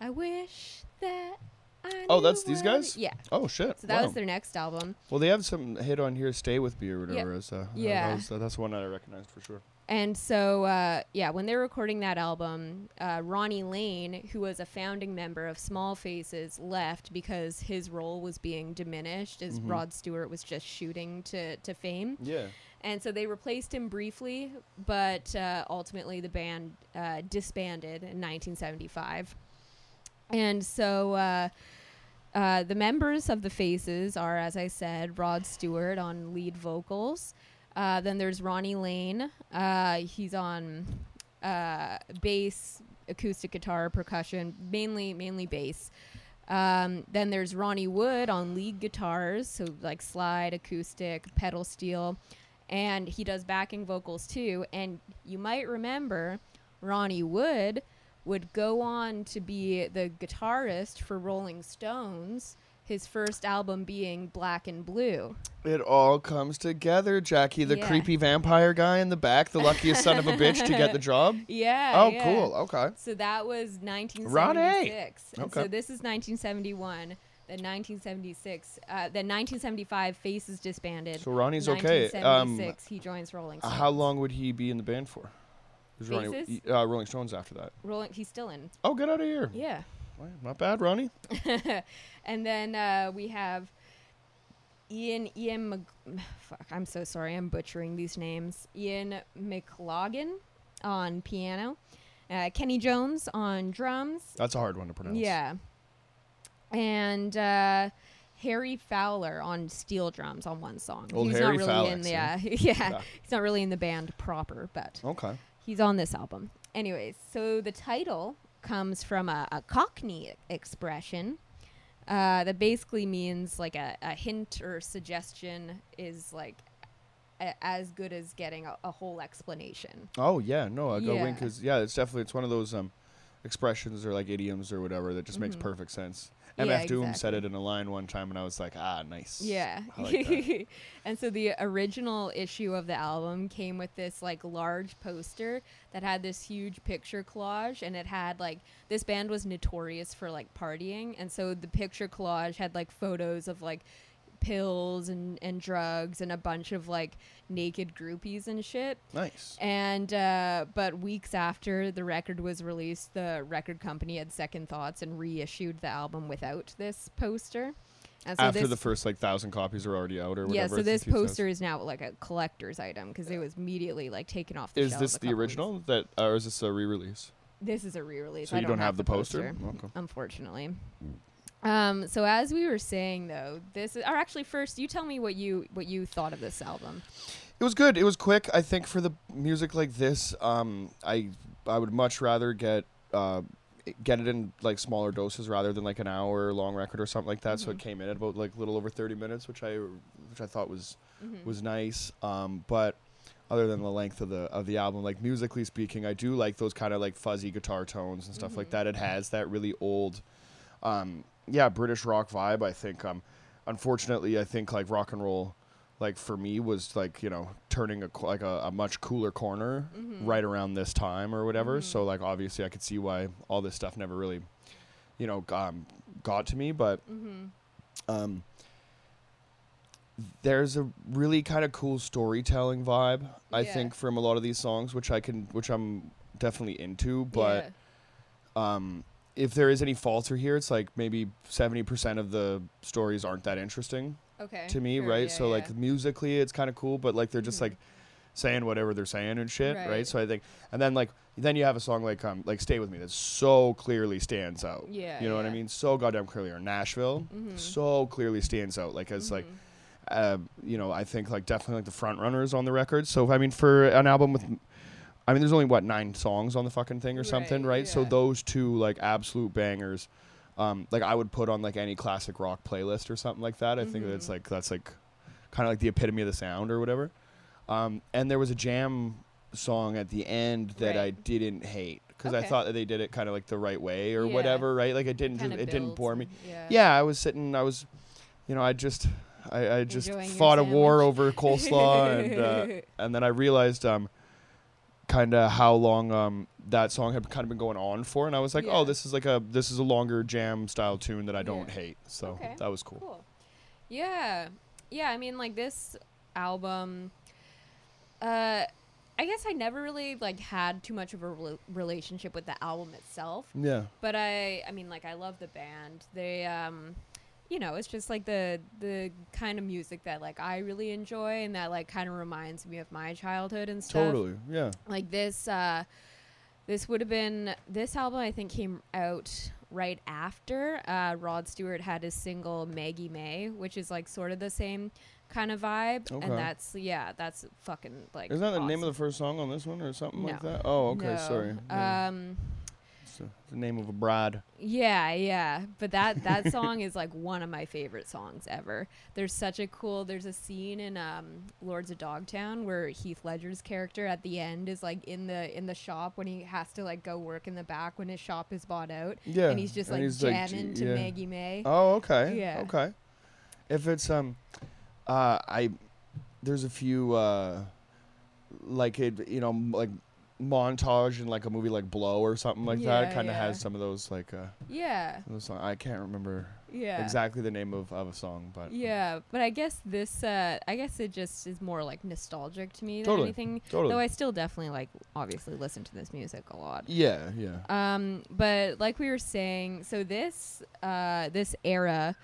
"I wish that." I Oh, that's these guys? Yeah. oh shit! So that wow. was their next album. well, they have some hit on here, "Stay with Me" or whatever. Is, uh, Yeah. That was, uh, that's one that I recognized for sure. And so, uh, yeah, when they were recording that album, uh, Ronnie Lane, who was a founding member of Small Faces, left because his role was being diminished as Mhm. Rod Stewart was just shooting to, to fame. Yeah. And so they replaced him briefly, but uh, ultimately the band uh, disbanded in 1975. And so uh, uh, the members of the Faces are, as I said, Rod Stewart on lead vocals. Uh, then there's Ronnie Lane. Uh, he's on uh, bass, acoustic guitar, percussion, mainly mainly bass. Um, then there's Ronnie Wood on lead guitars, so like slide, acoustic, pedal steel, and he does backing vocals too. And you might remember Ronnie Wood would go on to be the guitarist for Rolling Stones, his first album being Black and Blue. It all comes together, Jackie. The Yeah. creepy vampire guy in the back, the luckiest son of a bitch to get the job. Yeah. Oh, yeah. cool. Okay. So that was 1976. And Okay. So this is 1971. Then 1976. Uh, then 1975, Faces disbanded. So Ronnie's okay. Um, 1976, he joins Rolling Stones. how long would he be in the band for? Ronnie, uh, Rolling Stones after that. Rolling, he's still in. Oh, get out of here. Yeah. Well, Not bad, Ronnie. and then uh, we have Ian Ian Mc- fuck, I'm so sorry, I'm butchering these names. Ian McLaughlin on piano, uh, Kenny Jones on drums. That's a hard one to pronounce. Yeah, and uh, Harry Fowler on steel drums on one song. Old he's Harry not really Fowler, in the uh, yeah, Yeah. he's not really in the band proper, but Okay. He's on this album. Anyways, so the title comes from a, a Cockney expression uh, that basically means like a, a hint or suggestion is like a, as good as getting a, a whole explanation. Oh yeah, no, I go Yeah. wink because yeah, it's definitely it's one of those um expressions or like idioms or whatever that just makes Mhm. perfect sense. Yeah, MF Doom said it in a line one time, and I was like, ah, nice. Yeah. Like and so the original issue of the album came with this like large poster that had this huge picture collage and it had like this band was notorious for like partying and so the picture collage had like photos of like pills and, and drugs and a bunch of like naked groupies and shit. Nice. And uh, but weeks after the record was released, the record company had second thoughts and reissued the album without this poster. So After this, the first like thousand copies are already out or whatever. yeah, so this poster cents. is now like a collector's item because it was immediately like taken off the Is this the original weeks- that, or is this a re-release? This is a re-release. So I you don't have the poster? Okay. unfortunately. Um, so as we were saying though, this is, or actually first, you tell me what you what you thought of this album. It was good. It was quick. I think for the music like this, um, I I would much rather get uh, get it in like smaller doses rather than like an hour long record or something like that. So it Mhm. came in at about like little over thirty minutes, which I which I thought was Mhm. was nice. Um, but other than the length of the of the album, like musically speaking, I do like those kind of like fuzzy guitar tones and stuff like Mhm. that. It has that really old, um, yeah, British rock vibe. I think. Um, unfortunately, I think like rock and roll, like for me, was like you know turning a like a, a much cooler corner Mhm. right around this time or whatever. Mhm. So like obviously, I could see why all this stuff never really, you know, um, got to me, but Mhm. um, there's a really kind of cool storytelling vibe I Yeah. think from a lot of these songs, which I can, which I'm definitely into. But Yeah. um, if there is any falter here, it's like maybe seventy percent of the stories aren't that interesting. Okay. to me, sure, right? yeah, so yeah. like musically, it's kind of cool, but like they're just Mhm. like saying whatever they're saying and shit, right. Right. So I think, and then like then you have a song like um like Stay with Me that so clearly stands out. Yeah. you know what I mean? So goddamn clearly. Or Nashville, Mhm. so clearly stands out. Like as like Mhm. uh, you know, I think like definitely like the front runners on the record. So I mean, for an album with, I mean, there's only what nine songs on the fucking thing or something, Right, right? So those two like absolute bangers. Um, like I would put on like any classic rock playlist or something like that. I think that's like that's like kind of like the epitome of the sound or whatever. Um, and there was a jam song at the end that I didn't hate because I thought that they did it kind of like the right way or Yeah. whatever, right? Like it didn't just, it didn't bore me Yeah. yeah, I was sitting. I was, you know, I just, I, I just Enjoying fought a war over coleslaw, and uh, and then I realized, um, kind of how long um that song had kind of been going on for, and I was like, Yeah. oh, this is like a this is a longer jam style tune that I don't Yeah. hate, so Okay. that was cool. Cool. Yeah. Yeah, I mean like this album uh I guess I never really like had too much of a rela- relationship with the album itself, Yeah, but I I mean like I love the band. They um you know, it's just like the the kind of music that like I really enjoy and that like kind of reminds me of my childhood and stuff totally. Yeah, like this uh this would have been this album i think came out right after uh rod stewart had his single maggie may which is like sort of the same kind of vibe Okay. and that's yeah that's fucking like isn't that the name of the first song on this one or something like that? Oh, okay, No. sorry. Yeah. um It's, the name of a bride. yeah yeah but that that song is like one of my favorite songs ever there's such a cool there's a scene in um lords of dogtown where heath ledger's character at the end is like in the in the shop when he has to like go work in the back when his shop is bought out Yeah, and he's just like he's, jamming j- to yeah. maggie may Oh, okay. Yeah. Okay. If it's um, uh, I there's a few uh, like it, you know, like montage in like a movie like Blow or something like that. Yeah, Kind of yeah. has some of those like uh, yeah those song- I can't remember yeah exactly the name of, of a song, but yeah but i guess this uh i guess it just is more like nostalgic to me than Totally. anything totally. though i still definitely like obviously listen to this music a lot yeah, yeah. Um, but like we were saying, so this uh, this era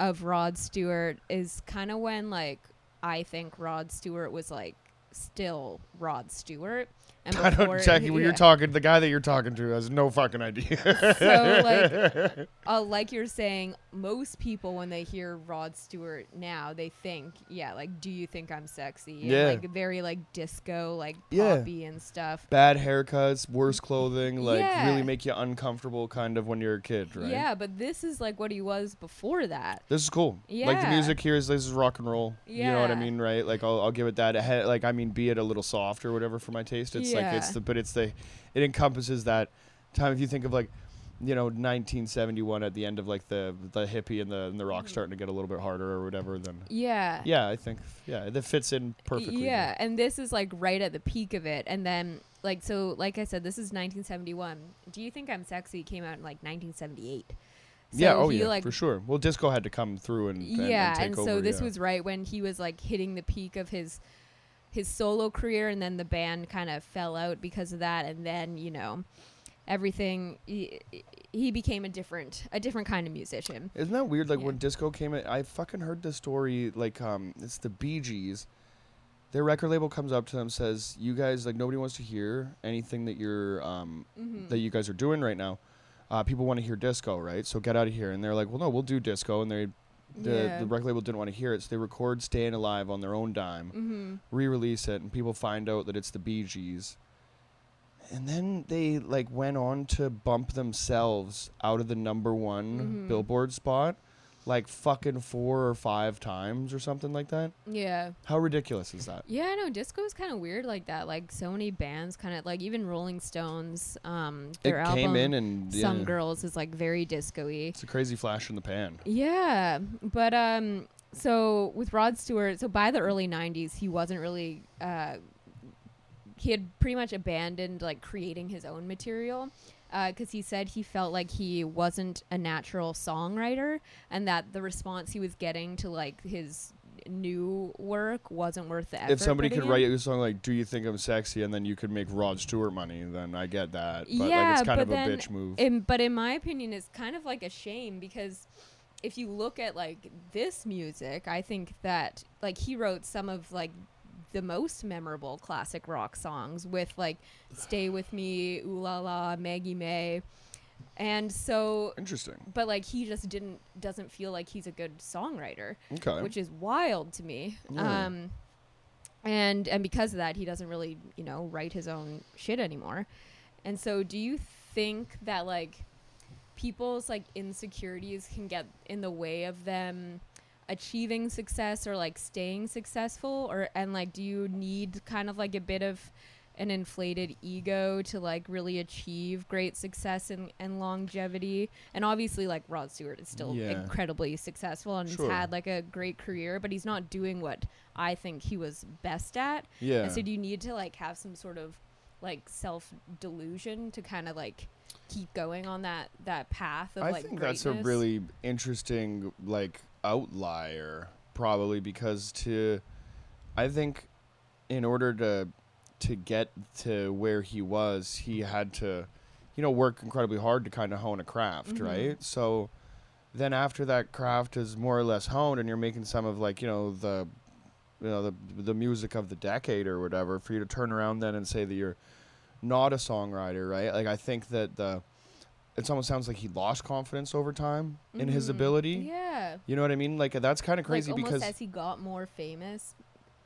of Rod Stewart is kind of when like I think Rod Stewart was like still Rod Stewart. I don't, Jackie. When you're talking, the guy that you're talking to has no fucking idea. So like, uh, like you're saying, most people when they hear Rod Stewart now, they think, yeah, like, do you think I'm sexy? And, Yeah. like very like disco, like Yeah. poppy and stuff. Bad haircuts, worse clothing, like Yeah. really make you uncomfortable, kind of when you're a kid, right? Yeah, but this is like what he was before that. This is cool. Yeah. Like the music here is this is rock and roll. You know what I mean, right? Like I'll, I'll give it that. Had- Like I mean, be it a little soft or whatever for my taste. It's like it's the but it's the it encompasses that time. If you think of like, you know, 1971 at the end of like the the hippie and the and the rock Mhm. starting to get a little bit harder or whatever. Then Yeah. yeah, I think yeah, that fits in perfectly. Yeah, and this is like right at the peak of it, and then like so, like I said, this is 1971. Do you think I'm sexy came out in like 1978? So yeah. Oh yeah, like, for sure. Well, disco had to come through and, and yeah, and take and over. so this yeah. was right when he was like hitting the peak of his his solo career, and then the band kind of fell out because of that, and then you know everything. He, he became a different a different kind of musician. Isn't that weird? Like Yeah. when disco came in, I fucking heard the story. Like, um, it's the Bee Gees. Their record label comes up to them, says, "You guys like nobody wants to hear anything that you're um Mm-hmm. that you guys are doing right now. Uh, people want to hear disco, right? So get out of here." And they're like, "Well, no, we'll do disco." And they the yeah. the record label didn't want to hear it, so they record "Staying Alive" on their own dime, mm-hmm. re-release it, and people find out that it's the Bee Gees. And then they like went on to bump themselves out of the number one Mhm. Billboard spot, like fucking four or five times or something like that. Yeah. How ridiculous is that? Yeah, I know. disco is kind of weird like that. Like so many bands kind of like even Rolling Stones um It their came album in and yeah, Some Girls is like very disco-y. it's a crazy flash in the pan. Yeah, but um so with Rod Stewart, so by the early 90s he wasn't really uh he had pretty much abandoned like creating his own material uh, because he said he felt like he wasn't a natural songwriter and that the response he was getting to like his new work wasn't worth the effort. if somebody could putting write you a song like "Do you think I'm sexy?" and then you could make Rod Stewart money, then I get that. But like Yeah, it's kind of a bitch move. In, but in my opinion, it's kind of like a shame because if you look at like this music, I think that like he wrote some of like the most memorable classic rock songs with like "Stay with Me," "Ooh La La," "Maggie May," and so. Interesting. But like he just didn't doesn't feel like he's a good songwriter, Okay. which is wild to me. Yeah. Um, and and because of that, he doesn't really you know write his own shit anymore. And so, do you think that like people's like insecurities can get in the way of them achieving success or like staying successful or and like do you need kind of like a bit of an inflated ego to like really achieve great success and, and longevity and obviously like rod stewart is still Yeah. incredibly successful and Sure. he's had like a great career but he's not doing what i think he was best at Yeah. and so do you need to like have some sort of like self delusion to kind of like keep going on that that path of I like think that's a really interesting like outlier probably because to I think in order to to get to where he was, he had to you know work incredibly hard to kind of hone a craft, Mhm. right? So then after that craft is more or less honed and you're making some of like, you know, the you know, the the music of the decade or whatever for you to turn around then and say that you're not a songwriter, right? Like I think that the it almost sounds like he lost confidence over time in his Mhm. ability. yeah You know what I mean? Like that's kind of crazy like, almost because as he got more famous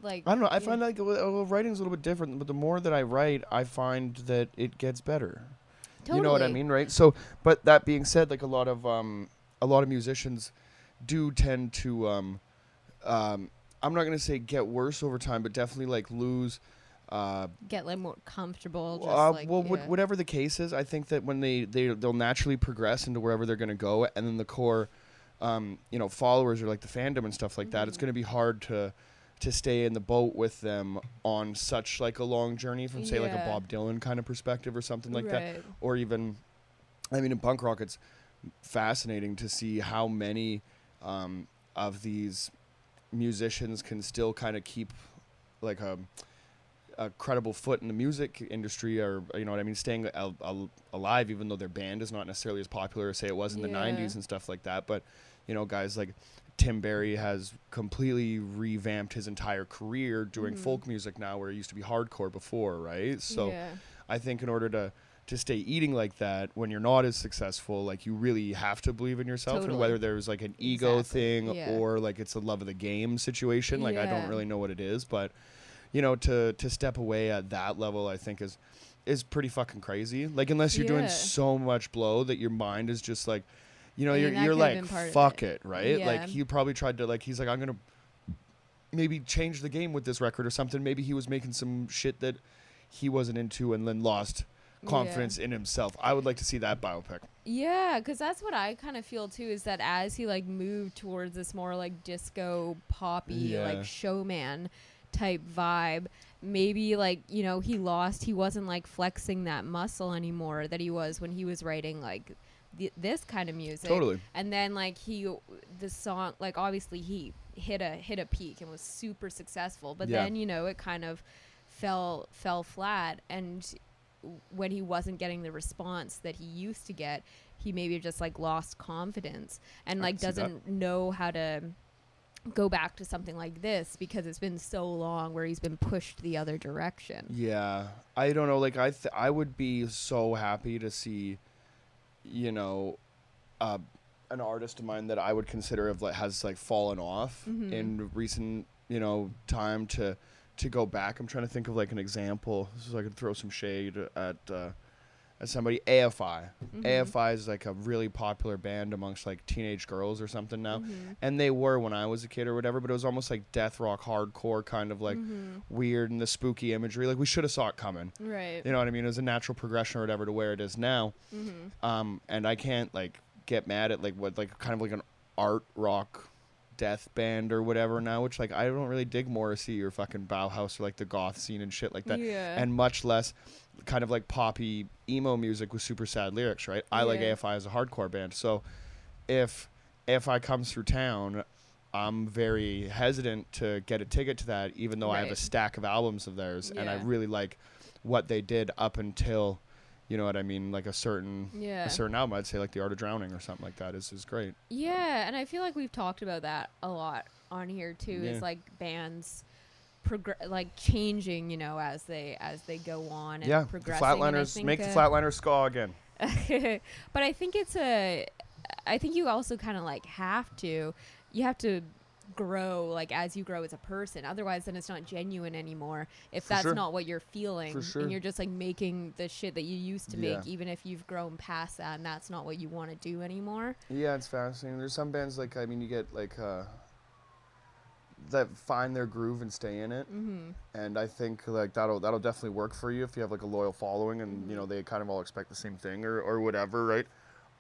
like I don't know. I find like well, well, writing's a little bit different, but the more that I write, I find that it gets better. totally. You know what I mean, right? So, but that being said, like a lot of um, a lot of musicians do tend to um, um, I'm not gonna say get worse over time, but definitely like lose. Uh, get like more comfortable just uh, like well, yeah. whatever the case is, I think that when they they they'll naturally progress into wherever they're going to go, and then the core, um, you know, followers or like the fandom and stuff like that, it's Mhm. going to be hard to to stay in the boat with them on such like a long journey from say like a Bob Dylan kind of perspective or something like that, or even, I mean, in punk rock, it's fascinating to see how many um, of these musicians can still kind of keep like a a credible foot in the music industry or you know what I mean staying al- al- alive even though their band is not necessarily as popular as say it was in the 90s and stuff like that but you know guys like Tim Barry has completely revamped his entire career doing Mhm. folk music now where it used to be hardcore before right so yeah. I think in order to to stay eating like that when you're not as successful, like you really have to believe in yourself, and whether there's like an ego Exactly. thing Yeah. or like it's a love of the game situation, like I don't really know what it is, but you know, to to step away at that level, I think is is pretty fucking crazy. Like unless you're doing so much blow that your mind is just like, you know, I mean, you're you're like been part of fuck it. it, right? Yeah. Like he probably tried to like he's like I'm gonna maybe change the game with this record or something. Maybe he was making some shit that he wasn't into and then lost confidence in himself. I would like to see that biopic. Yeah, because that's what I kind of feel too. Is that as he like moved towards this more like disco poppy Yeah. like showman type vibe, maybe like you know he lost. He wasn't like flexing that muscle anymore that he was when he was writing like th- this kind of music. Totally. And then like he, the song like obviously he hit a hit a peak and was super successful, but Yeah. then you know it kind of fell fell flat and when he wasn't getting the response that he used to get, he maybe just like lost confidence and I like can see that. doesn't know how to go back to something like this because it's been so long where he's been pushed the other direction. Yeah, I don't know. Like I, th- I would be so happy to see, you know, uh, an artist of mine that I would consider of like has like fallen off Mhm. in recent, you know, time to to go back. I'm trying to think of like an example, so I could throw some shade at uh, at somebody. AFI. Mhm. AFI is like a really popular band amongst like teenage girls or something now. Mhm. And they were when I was a kid or whatever, but it was almost like death rock hardcore kind of like Mhm. weird and the spooky imagery. Like we should have saw it coming. right. You know what I mean? It was a natural progression or whatever to where it is now. Mm-hmm. Um, and I can't like get mad at like what like kind of like an art rock death band or whatever now, which like I don't really dig Morrissey or fucking Bauhaus or like the goth scene and shit like that. Yeah. And much less kind of like poppy emo music with super sad lyrics, right? I like AFI as a hardcore band. So if AFI comes through town, I'm very hesitant to get a ticket to that, even though I have a stack of albums of theirs and I really like what they did up until you know what I mean, like a certain Yeah. a certain album. I'd say like the Art of Drowning or something like that is is great. Yeah, and I feel like we've talked about that a lot on here too. Yeah. Is like bands progr- like changing, you know, as they as they go on and yeah, progressing. and Flatliners think, make the Flatliners ska again. but I think it's a. I think you also kind of like have to. You have to grow like as you grow as a person. Otherwise, then it's not genuine anymore. If For that's sure. not what you're feeling, sure. and you're just like making the shit that you used to Yeah. make, even if you've grown past that, and that's not what you want to do anymore. Yeah, it's fascinating. There's some bands like I mean, you get like uh, that find their groove and stay in it, Mm-hmm. and I think like that'll that'll definitely work for you if you have like a loyal following and you know they kind of all expect the same thing or, or whatever, right?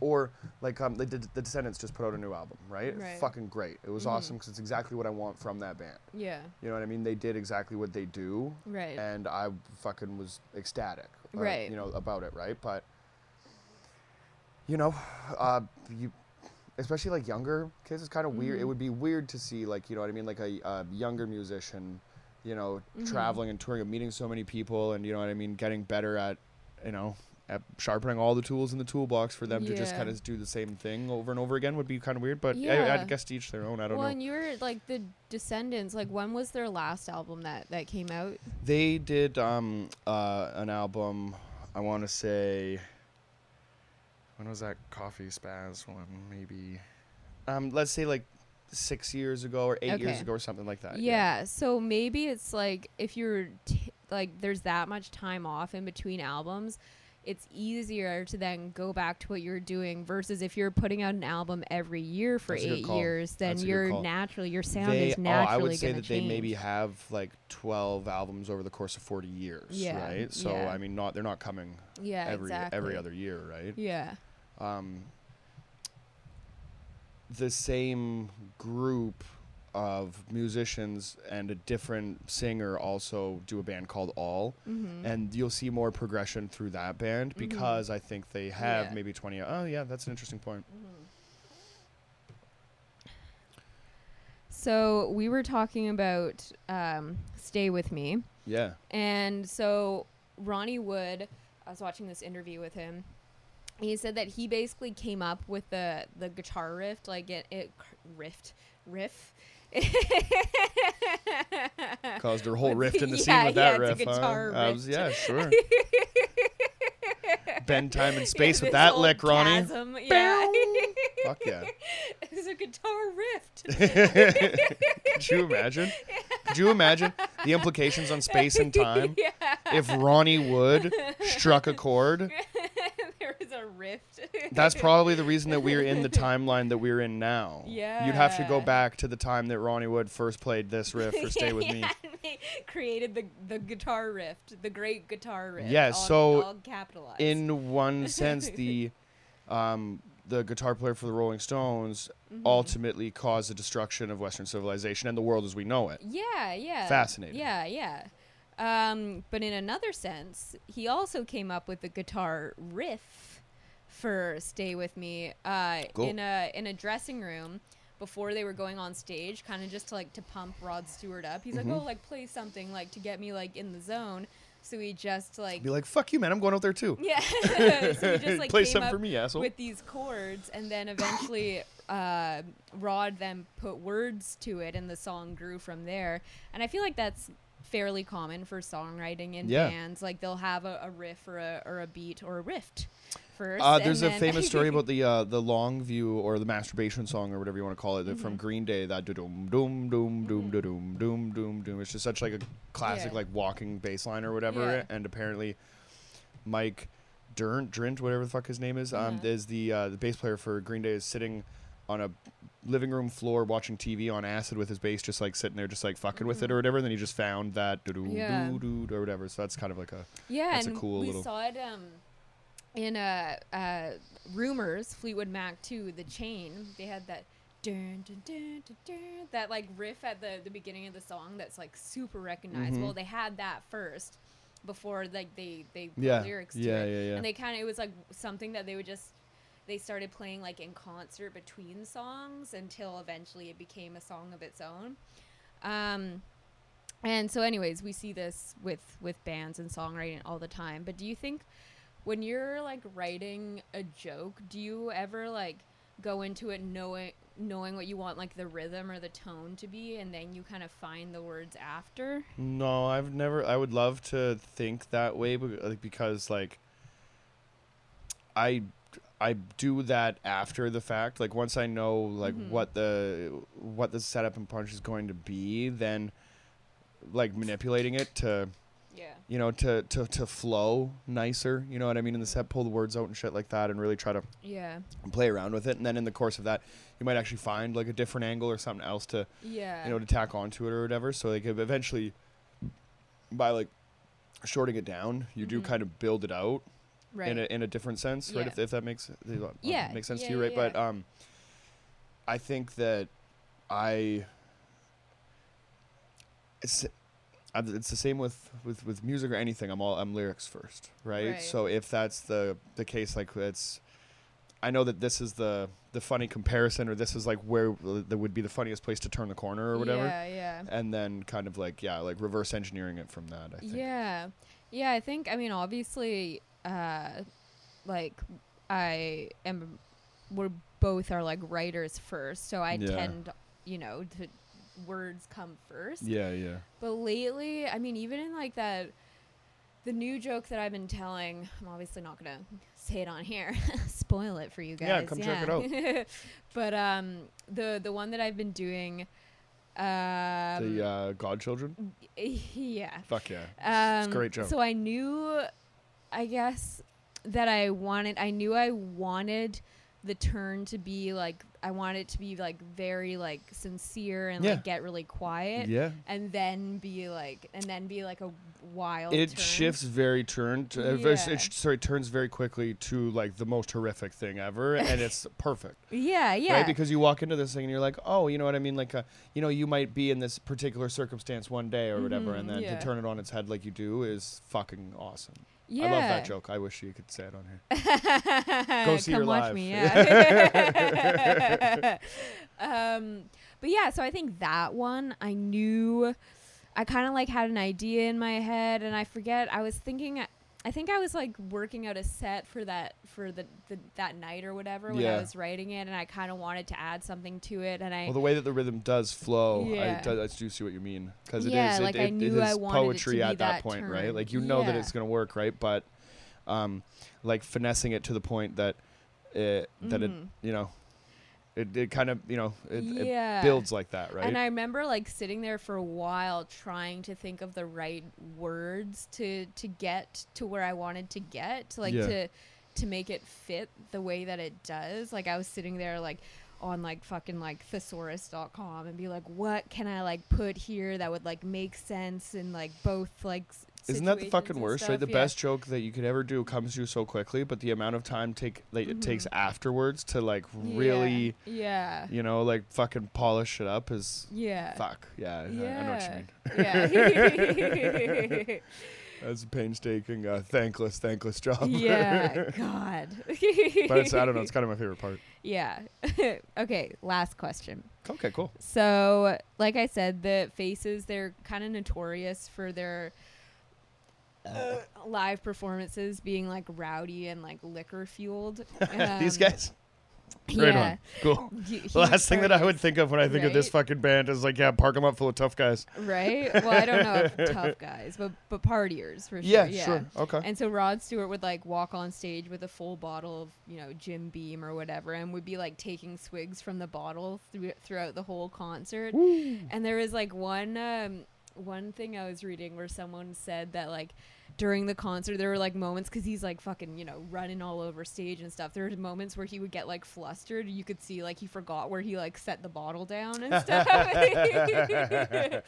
Or like um, the, the Descendents just put out a new album, right? Right. Fucking great. It was Mhm. awesome because it's exactly what I want from that band. Yeah. You know what I mean? They did exactly what they do, Right. and I fucking was ecstatic, uh, Right. You know about it, right? But you know, uh, you, especially like younger kids, it's kind of weird. It Mhm. would be weird to see like you know what I mean, like a, a younger musician, you know, Mhm. traveling and touring and meeting so many people, and you know what I mean, getting better at, you know. At sharpening all the tools in the toolbox for them to just kind of do the same thing over and over again would be kind of weird, but I, Yeah. I guess to each their own. I don't well, know. and you're like the Descendents. Like, when was their last album that that came out? They did um, uh, an album. I want to say. When was that Coffee Spaz one? Maybe. Um, let's say like six years ago or eight years ago or something like that. yeah. So maybe it's like if you're t- like there's that much time off in between albums. It's easier to then go back to what you're doing versus if you're putting out an album every year for That's eight years, then That's you're naturally your sound They, is oh, naturally I would say gonna that they maybe have like twelve albums over the course of forty years. Yeah, Right. So yeah. I mean, not they're not coming yeah every exactly. every other year, right? Yeah. Um, the same group of musicians and a different singer also do a band called All, Mm-hmm. and you'll see more progression through that band Mhm. because I think they have Yeah. maybe 20. Oh, yeah, that's an interesting point. So we were talking about um, "Stay with Me," Yeah. and so Ronnie Wood. I was watching this interview with him. He said that he basically came up with the the guitar riff, like it, it rift riff. Caused her whole rift in the yeah, scene with yeah, that riff. huh? guitar I was- riff. yeah, sure. Bend time and Yeah, space with that lick, Ronnie. chasm, Yeah. Fuck yeah. it's a guitar rift. Could you imagine? Could you imagine the implications on space and time yeah. if Ronnie Wood struck a chord? There was a rift. That's probably the reason that we're in the timeline that we're in now. Yeah. You'd have to go back to the time that Ronnie Wood first played this riff for Stay With Me. Yeah, they created the the guitar rift, the great guitar rift. Yeah, all- so all capitalized. In one sense, the um, the guitar player for the Rolling Stones Mhm. ultimately caused the destruction of Western civilization and the world as we know it. Yeah, yeah. Fascinating. Yeah, yeah. Um, but in another sense, he also came up with the guitar riff for "Stay with Me" uh, Cool. in a in a dressing room before they were going on stage, kind of just to like to pump Rod Stewart up. He's Mhm. like, "Oh, like play something like to get me like in the zone." So he just like Be like, fuck you, man. I'm going out there too. yeah. so he just like Play up for me, asshole. with these chords, and then eventually uh, Rod then put words to it, and the song grew from there. And I feel like that's fairly common for songwriting in Yeah. bands. Like they'll have a, a riff or a or a beat or a rift first. Uh, there's a famous story about the uh, the long view or the masturbation song or whatever you want to call it that from. Green Day. That doom doom doom doom Mhm. doom doom doom doom. It's just such like a classic Yeah. like walking bass line or whatever. Yeah. And apparently, Mike Dirnt, Drint, whatever the fuck his name is, um, is the uh, the bass player for Green Day is sitting on a living room floor watching TV on acid with his bass, just like sitting there, just like fucking with it or whatever. And then he just found that doo Mm-hmm. Yeah. doo doo or whatever. So that's kind of like a Yeah, That's a cool we little- saw it um, in uh, uh, rumors Fleetwood Mac too. The chain they had that dun, dun, dun, dun, dun, that like riff at the the beginning of the song that's like super recognizable. Mhm. They had that first before like they they yeah lyrics to yeah it, yeah yeah. and they kind of it was like something that they would just. They started playing like in concert between songs until eventually it became a song of its own. Um, and so anyways we see this with with bands and songwriting all the time but do you think when you're like writing a joke, do you ever like go into it knowing knowing what you want like the rhythm or the tone to be and then you kind of find the words after? No, I've never. I would love to think that way, but like because like I I do that after the fact. Like once I know like Mhm. what the what the setup and punch is going to be, then like manipulating it to Yeah. you know to to to flow nicer. You know what I mean in the set, pull the words out and shit like that, and really try to Yeah. play around with it. And then in the course of that, you might actually find like a different angle or something else to Yeah. you know to tack onto it or whatever. So like eventually by like shorting it down, you do Mhm. kind of build it out right. in a in a different sense, right? If, if that makes Yeah, makes sense yeah, to you, right? yeah, But um, I think that I it's it's the same with, with with music or anything. I'm all I'm lyrics first, right? Right. So if that's the the case, like it's. I know that this is the the funny comparison, or this is like where that would be the funniest place to turn the corner, or whatever Yeah, yeah. and then kind of like yeah like reverse engineering it from that i think Yeah. Yeah, I think I mean obviously uh like I am we're both are like writers first, so I Yeah. tend you know to words come first. yeah yeah But lately, I mean even in like that the new joke that I've been telling, I'm obviously not gonna say it on here, spoil it for you guys. Yeah, come check it out. but um, the the one that I've been doing, um, the uh godchildren yeah, fuck yeah um, It's a great joke. So I knew, I guess, that I wanted. I knew I wanted the turn to be like. I wanted it to be like very like sincere and Yeah. like get really quiet, yeah and then be like, and then be like a wild. it turn. shifts very turn to, uh, very, Yeah. it sh- sorry turns very quickly to like the most horrific thing ever and it's perfect Yeah, yeah. right because you walk into this thing and you're like oh you know what i mean like uh, you know you might be in this particular circumstance one day or whatever and Mhm, then yeah. to turn it on its head like you do is fucking awesome yeah. i love that joke i wish you could say it on here Go see Come her watch live. me, yeah. um, but yeah, so I think that one I knew. I kind of like had an idea in my head, and I forget. I was thinking. I think I was like working out a set for that for the, the that night or whatever when Yeah. I was writing it, and I kind of wanted to add something to it, and I Well, the way that the rhythm does flow, Yeah. I, do, I do see what you mean because it is Yeah, it, like, it, it is it to poetry at that, that point, right? Like you know that it's gonna work, right? But um, like finessing it to the point that it, that it Mhm. you know it, it kind of you know it, yeah. it builds like that, right? And I remember like sitting there for a while trying to think of the right words to to get to where I wanted to get, like Yeah. to to make it fit the way that it does. Like I was sitting there like on like fucking like thesaurus.com and be like what can I like put here that would like make sense in like both like s- Isn't that the fucking worst, right? The Yeah. best joke that you could ever do comes to you so quickly, but the amount of time take like it takes Mhm. afterwards to like really, yeah you know, like fucking polish it up is yeah fuck. Yeah, I- I, know what you mean. yeah That's a painstaking, uh, thankless, thankless job. yeah god but it's I don't know. It's kind of my favorite part. Yeah. okay, last question. Okay, cool. So, like I said, the faces, they're kind of notorious for their uh, live performances being like rowdy and like liquor fueled. These Um, guys. Great yeah. one. Cool. Hu- The last thing that I would think of when I think of this fucking band is like, yeah, parking lot full of tough guys. Right? Well, I don't know if tough guys, but but partiers for sure. Yeah, Yeah, sure. Okay. And so Rod Stewart would like walk on stage with a full bottle of, you know, Jim Beam or whatever and would be like taking swigs from the bottle through, throughout the whole concert. And there was like one um one thing I was reading where someone said that like during the concert there were like moments cuz he's like fucking, you know, running all over stage and stuff. There were moments where he would get like flustered. You could see like he forgot where he like set the bottle down and stuff.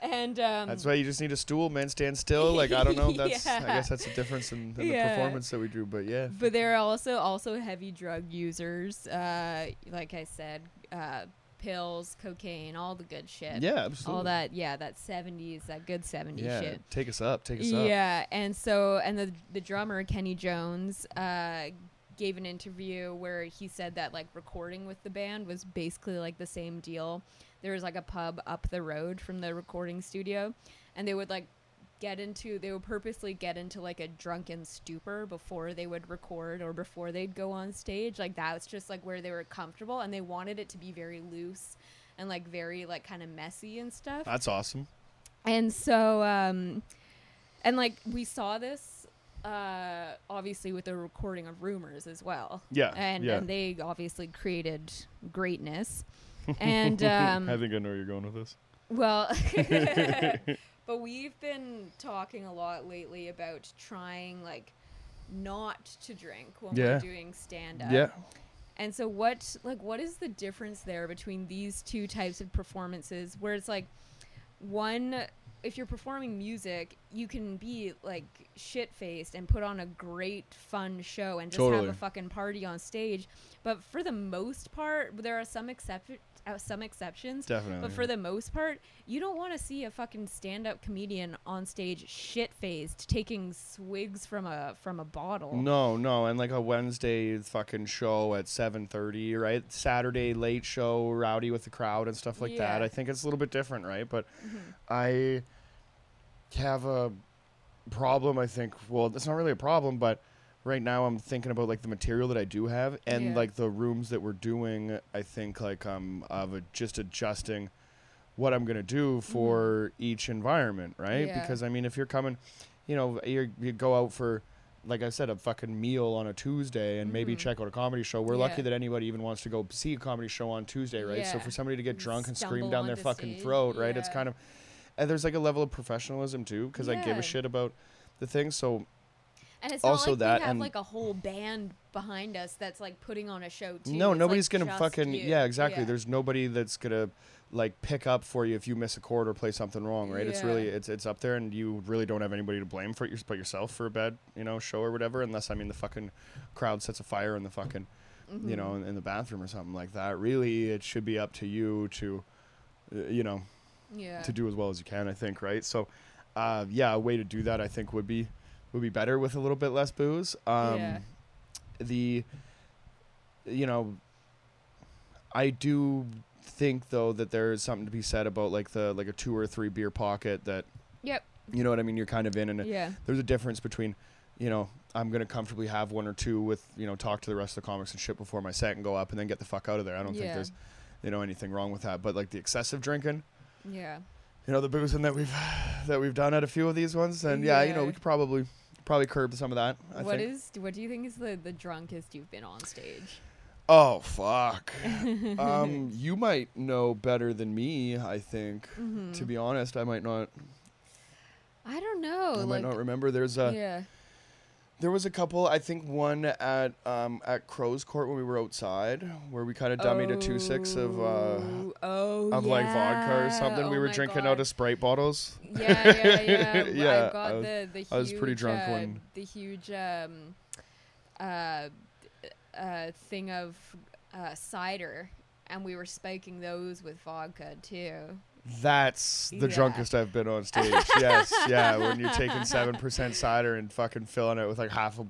and um That's why you just need a stool, man. Stand still. Like I don't know. That's I guess that's the difference in, in Yeah. the performance that we drew. But yeah. but they're also also heavy drug users. Uh, like I said, uh, pills, cocaine, all the good shit. Yeah, absolutely. All that, yeah, that seventies, that good seventies Yeah. shit. Take us up. Take us up. Yeah, and so and the the drummer Kenny Jones uh, gave an interview where he said that like recording with the band was basically like the same deal. There was like a pub up the road from the recording studio, and they would like get into they would purposely get into like a drunken stupor before they would record or before they'd go on stage like that's just like where they were comfortable and they wanted it to be very loose and like very like kind of messy and stuff That's awesome. and so um and like we saw this uh obviously with the recording of rumors as well Yeah, and yeah. and they obviously created greatness and um I think I know where you're going with this. well, but we've been talking a lot lately about trying like not to drink when Yeah. we're doing stand up. Yeah. And so what like what is the difference there between these two types of performances where it's like one if you're performing music, you can be like shit faced and put on a great fun show and just Totally. have a fucking party on stage. But for the most part, there are some excep- some exceptions. Definitely. But for the most part, you don't want to see a fucking stand-up comedian on stage shit-faced taking swigs from a from a bottle. No, no, and like a Wednesday fucking show at seven thirty, right? Saturday late show, rowdy with the crowd and stuff like that. I think it's a little bit different, right? But Mhm. I have a problem. I think. Well, it's not really a problem, but right now I'm thinking about like the material that I do have and Yeah. like the rooms that we're doing. I think like um of just adjusting what I'm gonna do for each environment, right? Yeah. Because I mean, if you're coming, you know, you you go out for. Like I said, a fucking meal on a Tuesday and maybe Mhm. check out a comedy show. We're Yeah. lucky that anybody even wants to go see a comedy show on Tuesday, right? So for somebody to get drunk and scream down their fucking stage, throat, right? It's kind of and there's like a level of professionalism too because I give a shit about the thing. So And it's Also not like that we have and- like a whole band behind us that's like putting on a show too. no, It's, nobody's like, gonna fucking you. yeah, exactly. Yeah. There's nobody that's gonna like pick up for you if you miss a chord or play something wrong, right? It's really it's it's up there, and you really don't have anybody to blame for it but yourself for a bad you know show or whatever, unless I mean the fucking crowd sets a fire in the fucking you know in, in the bathroom or something like that. Really, it should be up to you to uh, you know yeah. to do as well as you can. I think, right? So, uh, yeah, a way to do that I think would be would be better with a little bit less booze. Um, Yeah. The, you know, I do think though that there is something to be said about like the like a two or three beer pocket that Yep. you know what I mean. You're kind of in, and Yeah. there's a difference between. You know, I'm gonna comfortably have one or two with you know talk to the rest of the comics and shit before my set and go up and then get the fuck out of there. I don't think there's you know anything wrong with that. But like the excessive drinking, Yeah. you know the boozing that we've that we've done at a few of these ones and yeah, you know we could probably probably curb some of that i What think is? What do you think is the the drunkest you've been on stage? oh fuck um you might know better than me i think to be honest i might not I don't know. i like, might not remember there's a yeah. There was a couple i think one at um at crow's court when we were outside where we kind of dummied a two six of uh Oh, oh, of like vodka or yeah. something we Oh were drinking God. out of sprite bottles Yeah, yeah, yeah. Yeah, I got I was- the the huge. I was pretty drunk uh, when- the huge um, uh, uh, thing of uh, cider, and we were spiking those with vodka too. That's the Yeah. drunkest I've been on stage. yes, yeah. When you're taking seven percent cider and fucking filling it with like half a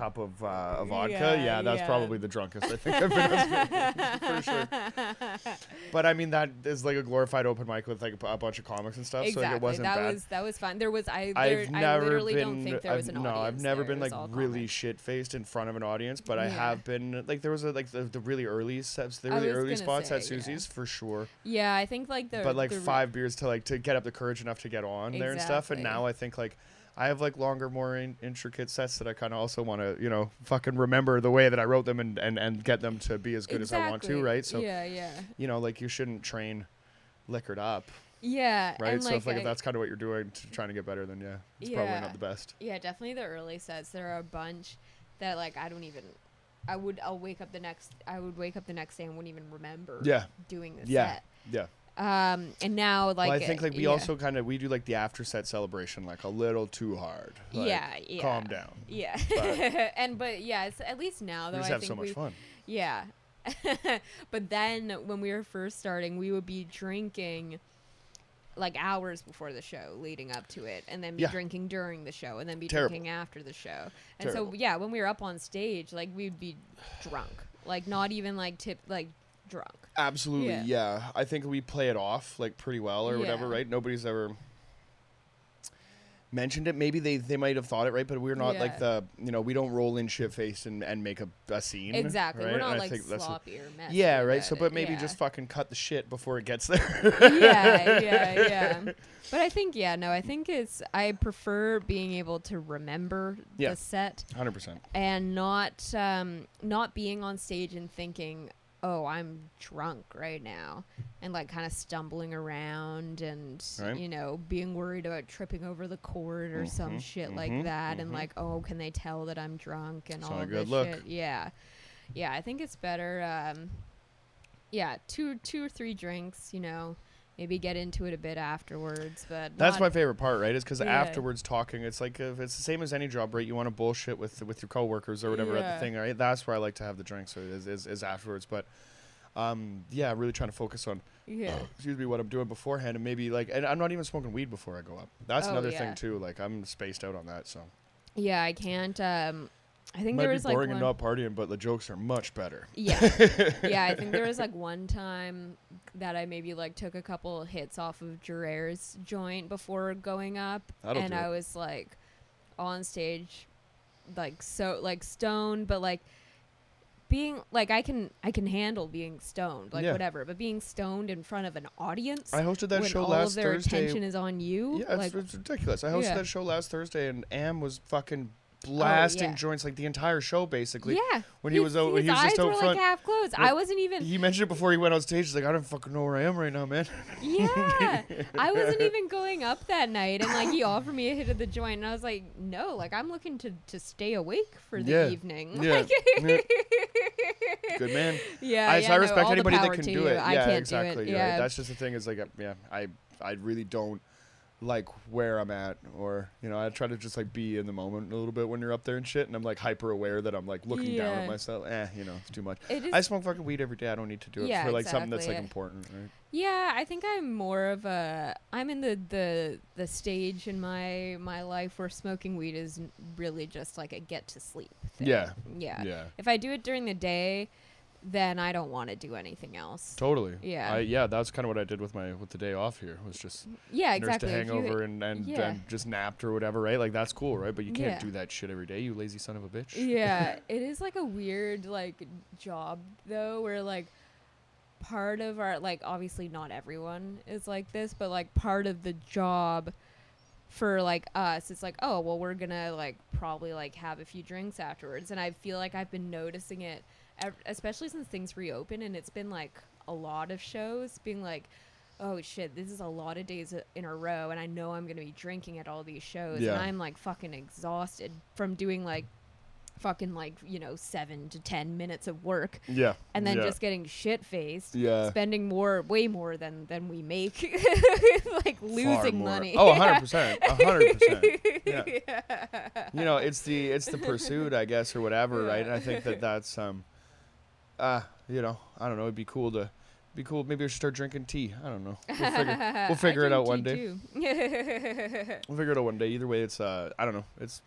cup of, uh, of vodka, Yeah, yeah, that's yeah. probably the drunkest I think I've been for sure. But I mean, that is like a glorified open mic with like a bunch of comics and stuff, so like exactly. it wasn't that bad. was that was fun. There was I. There, I've I never literally been. don't think there I've, an no, audience. I've never there. been like really shit faced in front of an audience, but I have been like there was a, like the, the really early steps, the I really early spots at say, yeah. Susie's for sure. Yeah, I think like the. but like the re- five beers to like to get up the courage enough to get on there and stuff. And now I think like I have like longer, more in- intricate sets that I kind of also want to you know fucking remember the way that I wrote them and and and get them to be as good as I want to, right? So yeah, yeah, you know like you shouldn't train liquored up, yeah. right? And so if like I- if that's kind of what you're doing to trying to get better, then yeah, it's probably not the best. Yeah, definitely the early sets. There are a bunch that like I don't even. I would. I'll wake up the next. I would wake up the next day and wouldn't even remember. Yeah, Doing the Yeah. set. yeah. Um, and now like. well, I think like we yeah. also kind of we do like the after set celebration like a little too hard. Like, yeah, yeah. Calm down. Yeah. But- and but yeah, it's at least now We though. just I have think so much we, fun. Yeah. but then when we were first starting, we would be drinking like hours before the show leading up to it and then be Yeah. drinking during the show and then be Terrible. drinking after the show. And Terrible. so yeah, when we were up on stage, like we'd be drunk. Like not even like tip like drunk. Absolutely, Yeah. yeah. I think we play it off like pretty well or whatever, right? Nobody's ever mentioned it. Maybe they they might have thought it right, but we're not like the you know we don't roll in shit faced and, and make a, a scene. Exactly. right? We're not I like think that's a- sloppy or messy. yeah, right. So, but maybe yeah. just fucking cut the shit before it gets there. yeah, yeah, yeah. But I think yeah, no, I think it's I prefer being able to remember Yeah. the set Hundred percent. and not um not being on stage and thinking, "Oh, I'm drunk right now." And like kind of stumbling around and Right. you know, being worried about tripping over the cord or some Mhm, shit like mhm, that and mhm. like, "Oh, can they tell that I'm drunk?" and It's all a of good this look. shit. Yeah. Yeah, I think it's better um yeah, two two or three drinks, you know, maybe get into it a bit afterwards, but That's my favorite part, right? Is because Yeah. afterwards talking, it's like if it's the same as any job, right? You want to bullshit with with your coworkers or whatever at the thing, right? That's where I like to have the drinks, or is, is, is afterwards. But um, yeah, really trying to focus on yeah. excuse me what I'm doing beforehand, and maybe like, and I'm not even smoking weed before I go up. That's Oh, another yeah. thing too. Like I'm spaced out on that, so Yeah, I can't um I think might there be was like boring one, and not partying, but the jokes are much better. Yeah. yeah, I think there was like one time that I maybe like took a couple hits off of Gerard's joint before going up That'll and I it. was like on stage like so like stoned but like being like I can I can handle being stoned like Yeah. whatever but being stoned in front of an audience I hosted that when show all last of their Thursday. attention is on you Yeah, like it's, it's ridiculous. I hosted Yeah. that show last Thursday, and Am was fucking Oh, blasting Oh, yeah. joints like the entire show, basically. yeah when he was out- when he was just out were front. like half closed I wasn't even He mentioned it before he went on stage. He's like, I don't fucking know where I am right now, man. Yeah. I wasn't even going up that night and like he offered me a hit of the joint and I was like, no, like I'm looking to to stay awake for the Yeah. evening. Yeah. Like, Good man. yeah. I, yeah, so I respect anybody that can do you. it. I yeah, can't exactly. do it. Yeah. Right. That's just the thing. Is like, yeah, I I really don't like where I'm at, or you know, I try to just like be in the moment a little bit when you're up there and shit, and I'm like hyper aware that I'm like looking down at myself. Eh, you know, it's too much. It I smoke fucking weed every day. I don't need to do it Yeah, for like something that's like important. Right? yeah, I think I'm more of a I'm in the the the stage in my my life where smoking weed is really just like a get to sleep thing. Yeah. Yeah. Yeah. If I do it during the day, then I don't want to do anything else. Totally. Yeah. I, yeah, that's kind of what I did with my with the day off here. Was just Yeah, nursed exactly. a If you- hangover and and, yeah. and just napped or whatever, right? Like that's cool, right? But you can't Yeah. do that shit every day, you lazy son of a bitch. yeah it is like a weird like job though where like part of our like obviously not everyone is like this but like part of the job for like us it's like oh well we're gonna like probably like have a few drinks afterwards and i feel like i've been noticing it especially since things reopen and it's been like a lot of shows being like oh shit this is a lot of days in a row and i know i'm gonna be drinking at all these shows Yeah. and i'm like fucking exhausted from doing like fucking like you know seven to ten minutes of work Yeah. and then yeah. just getting shit faced yeah. spending more way more than than we make like losing money Oh, 100%. 100%. Yeah. yeah. You know, it's the it's the pursuit, I guess, or whatever, right? And I think that that's um uh, you know, I don't know, it'd be cool to be cool. Maybe I should start drinking tea. I don't know. We'll figure we'll figure it out one day. we'll figure it out one day. Either way, it's uh I don't know. It's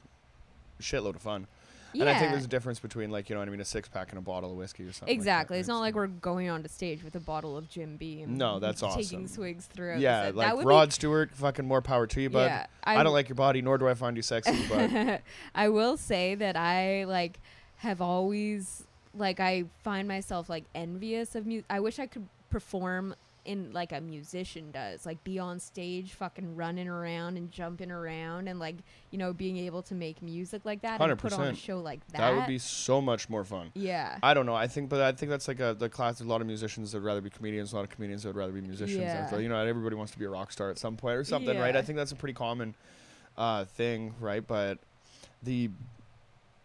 a shitload of fun. Yeah. And I think there's a difference between like, you know what I mean, a six pack and a bottle of whiskey or something. Exactly. Like it's not like we're going on onto stage with a bottle of Jim Beam. No, that's taking awesome. Taking swigs throughout. Yeah, like that would Rod Stewart, fucking more power to you, bud. Yeah, I, don't like your body, nor do I find you sexy, but I will say that I like have always like I find myself like envious of music. I wish I could perform in like a musician does, like be on stage, fucking running around and jumping around, and like you know being able to make music like that and put on a show like that. that would be so much more fun. yeah. I don't know. I think, but I think that's like a the class. A lot of musicians that would rather be comedians. A lot of comedians that would rather be musicians. Yeah. you know, everybody wants to be a rock star at some point or something, right? I think that's a pretty common uh, thing, right? But the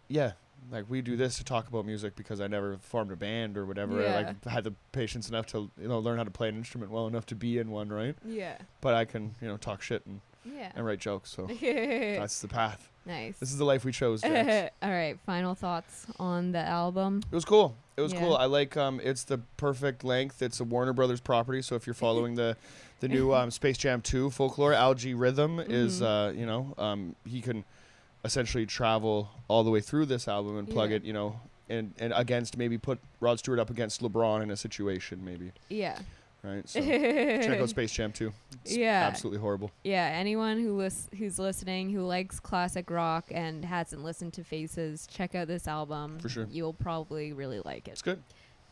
yeah, like we do this to talk about music because I never formed a band or whatever. I like had the patience enough to you know learn how to play an instrument well enough to be in one, right? yeah. But I can you know talk shit and, Yeah. and write jokes. So that's the path. nice. This is the life we chose. All right. Final thoughts on the album. It was cool. It was Yeah. cool. I like um it's the perfect length. It's a Warner Brothers property, so if you're following the the new um, Space Jam 2 folklore, Al-G Rhythm is Mhm. uh, you know, um he can essentially travel all the way through this album and plug Yeah. it, you know, and and against maybe put Rod Stewart up against LeBron in a situation maybe. Yeah. right? So check out Space Jam too. It's Yeah. absolutely horrible. Yeah, anyone who lis- who's listening who likes classic rock and hasn't listened to Faces, check out this album. For sure. You'll probably really like it. It's good.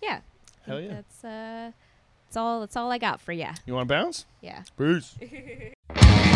Yeah. Hell yeah. That's uh that's all that's all I got for ya. You want to bounce? Yeah. Peace.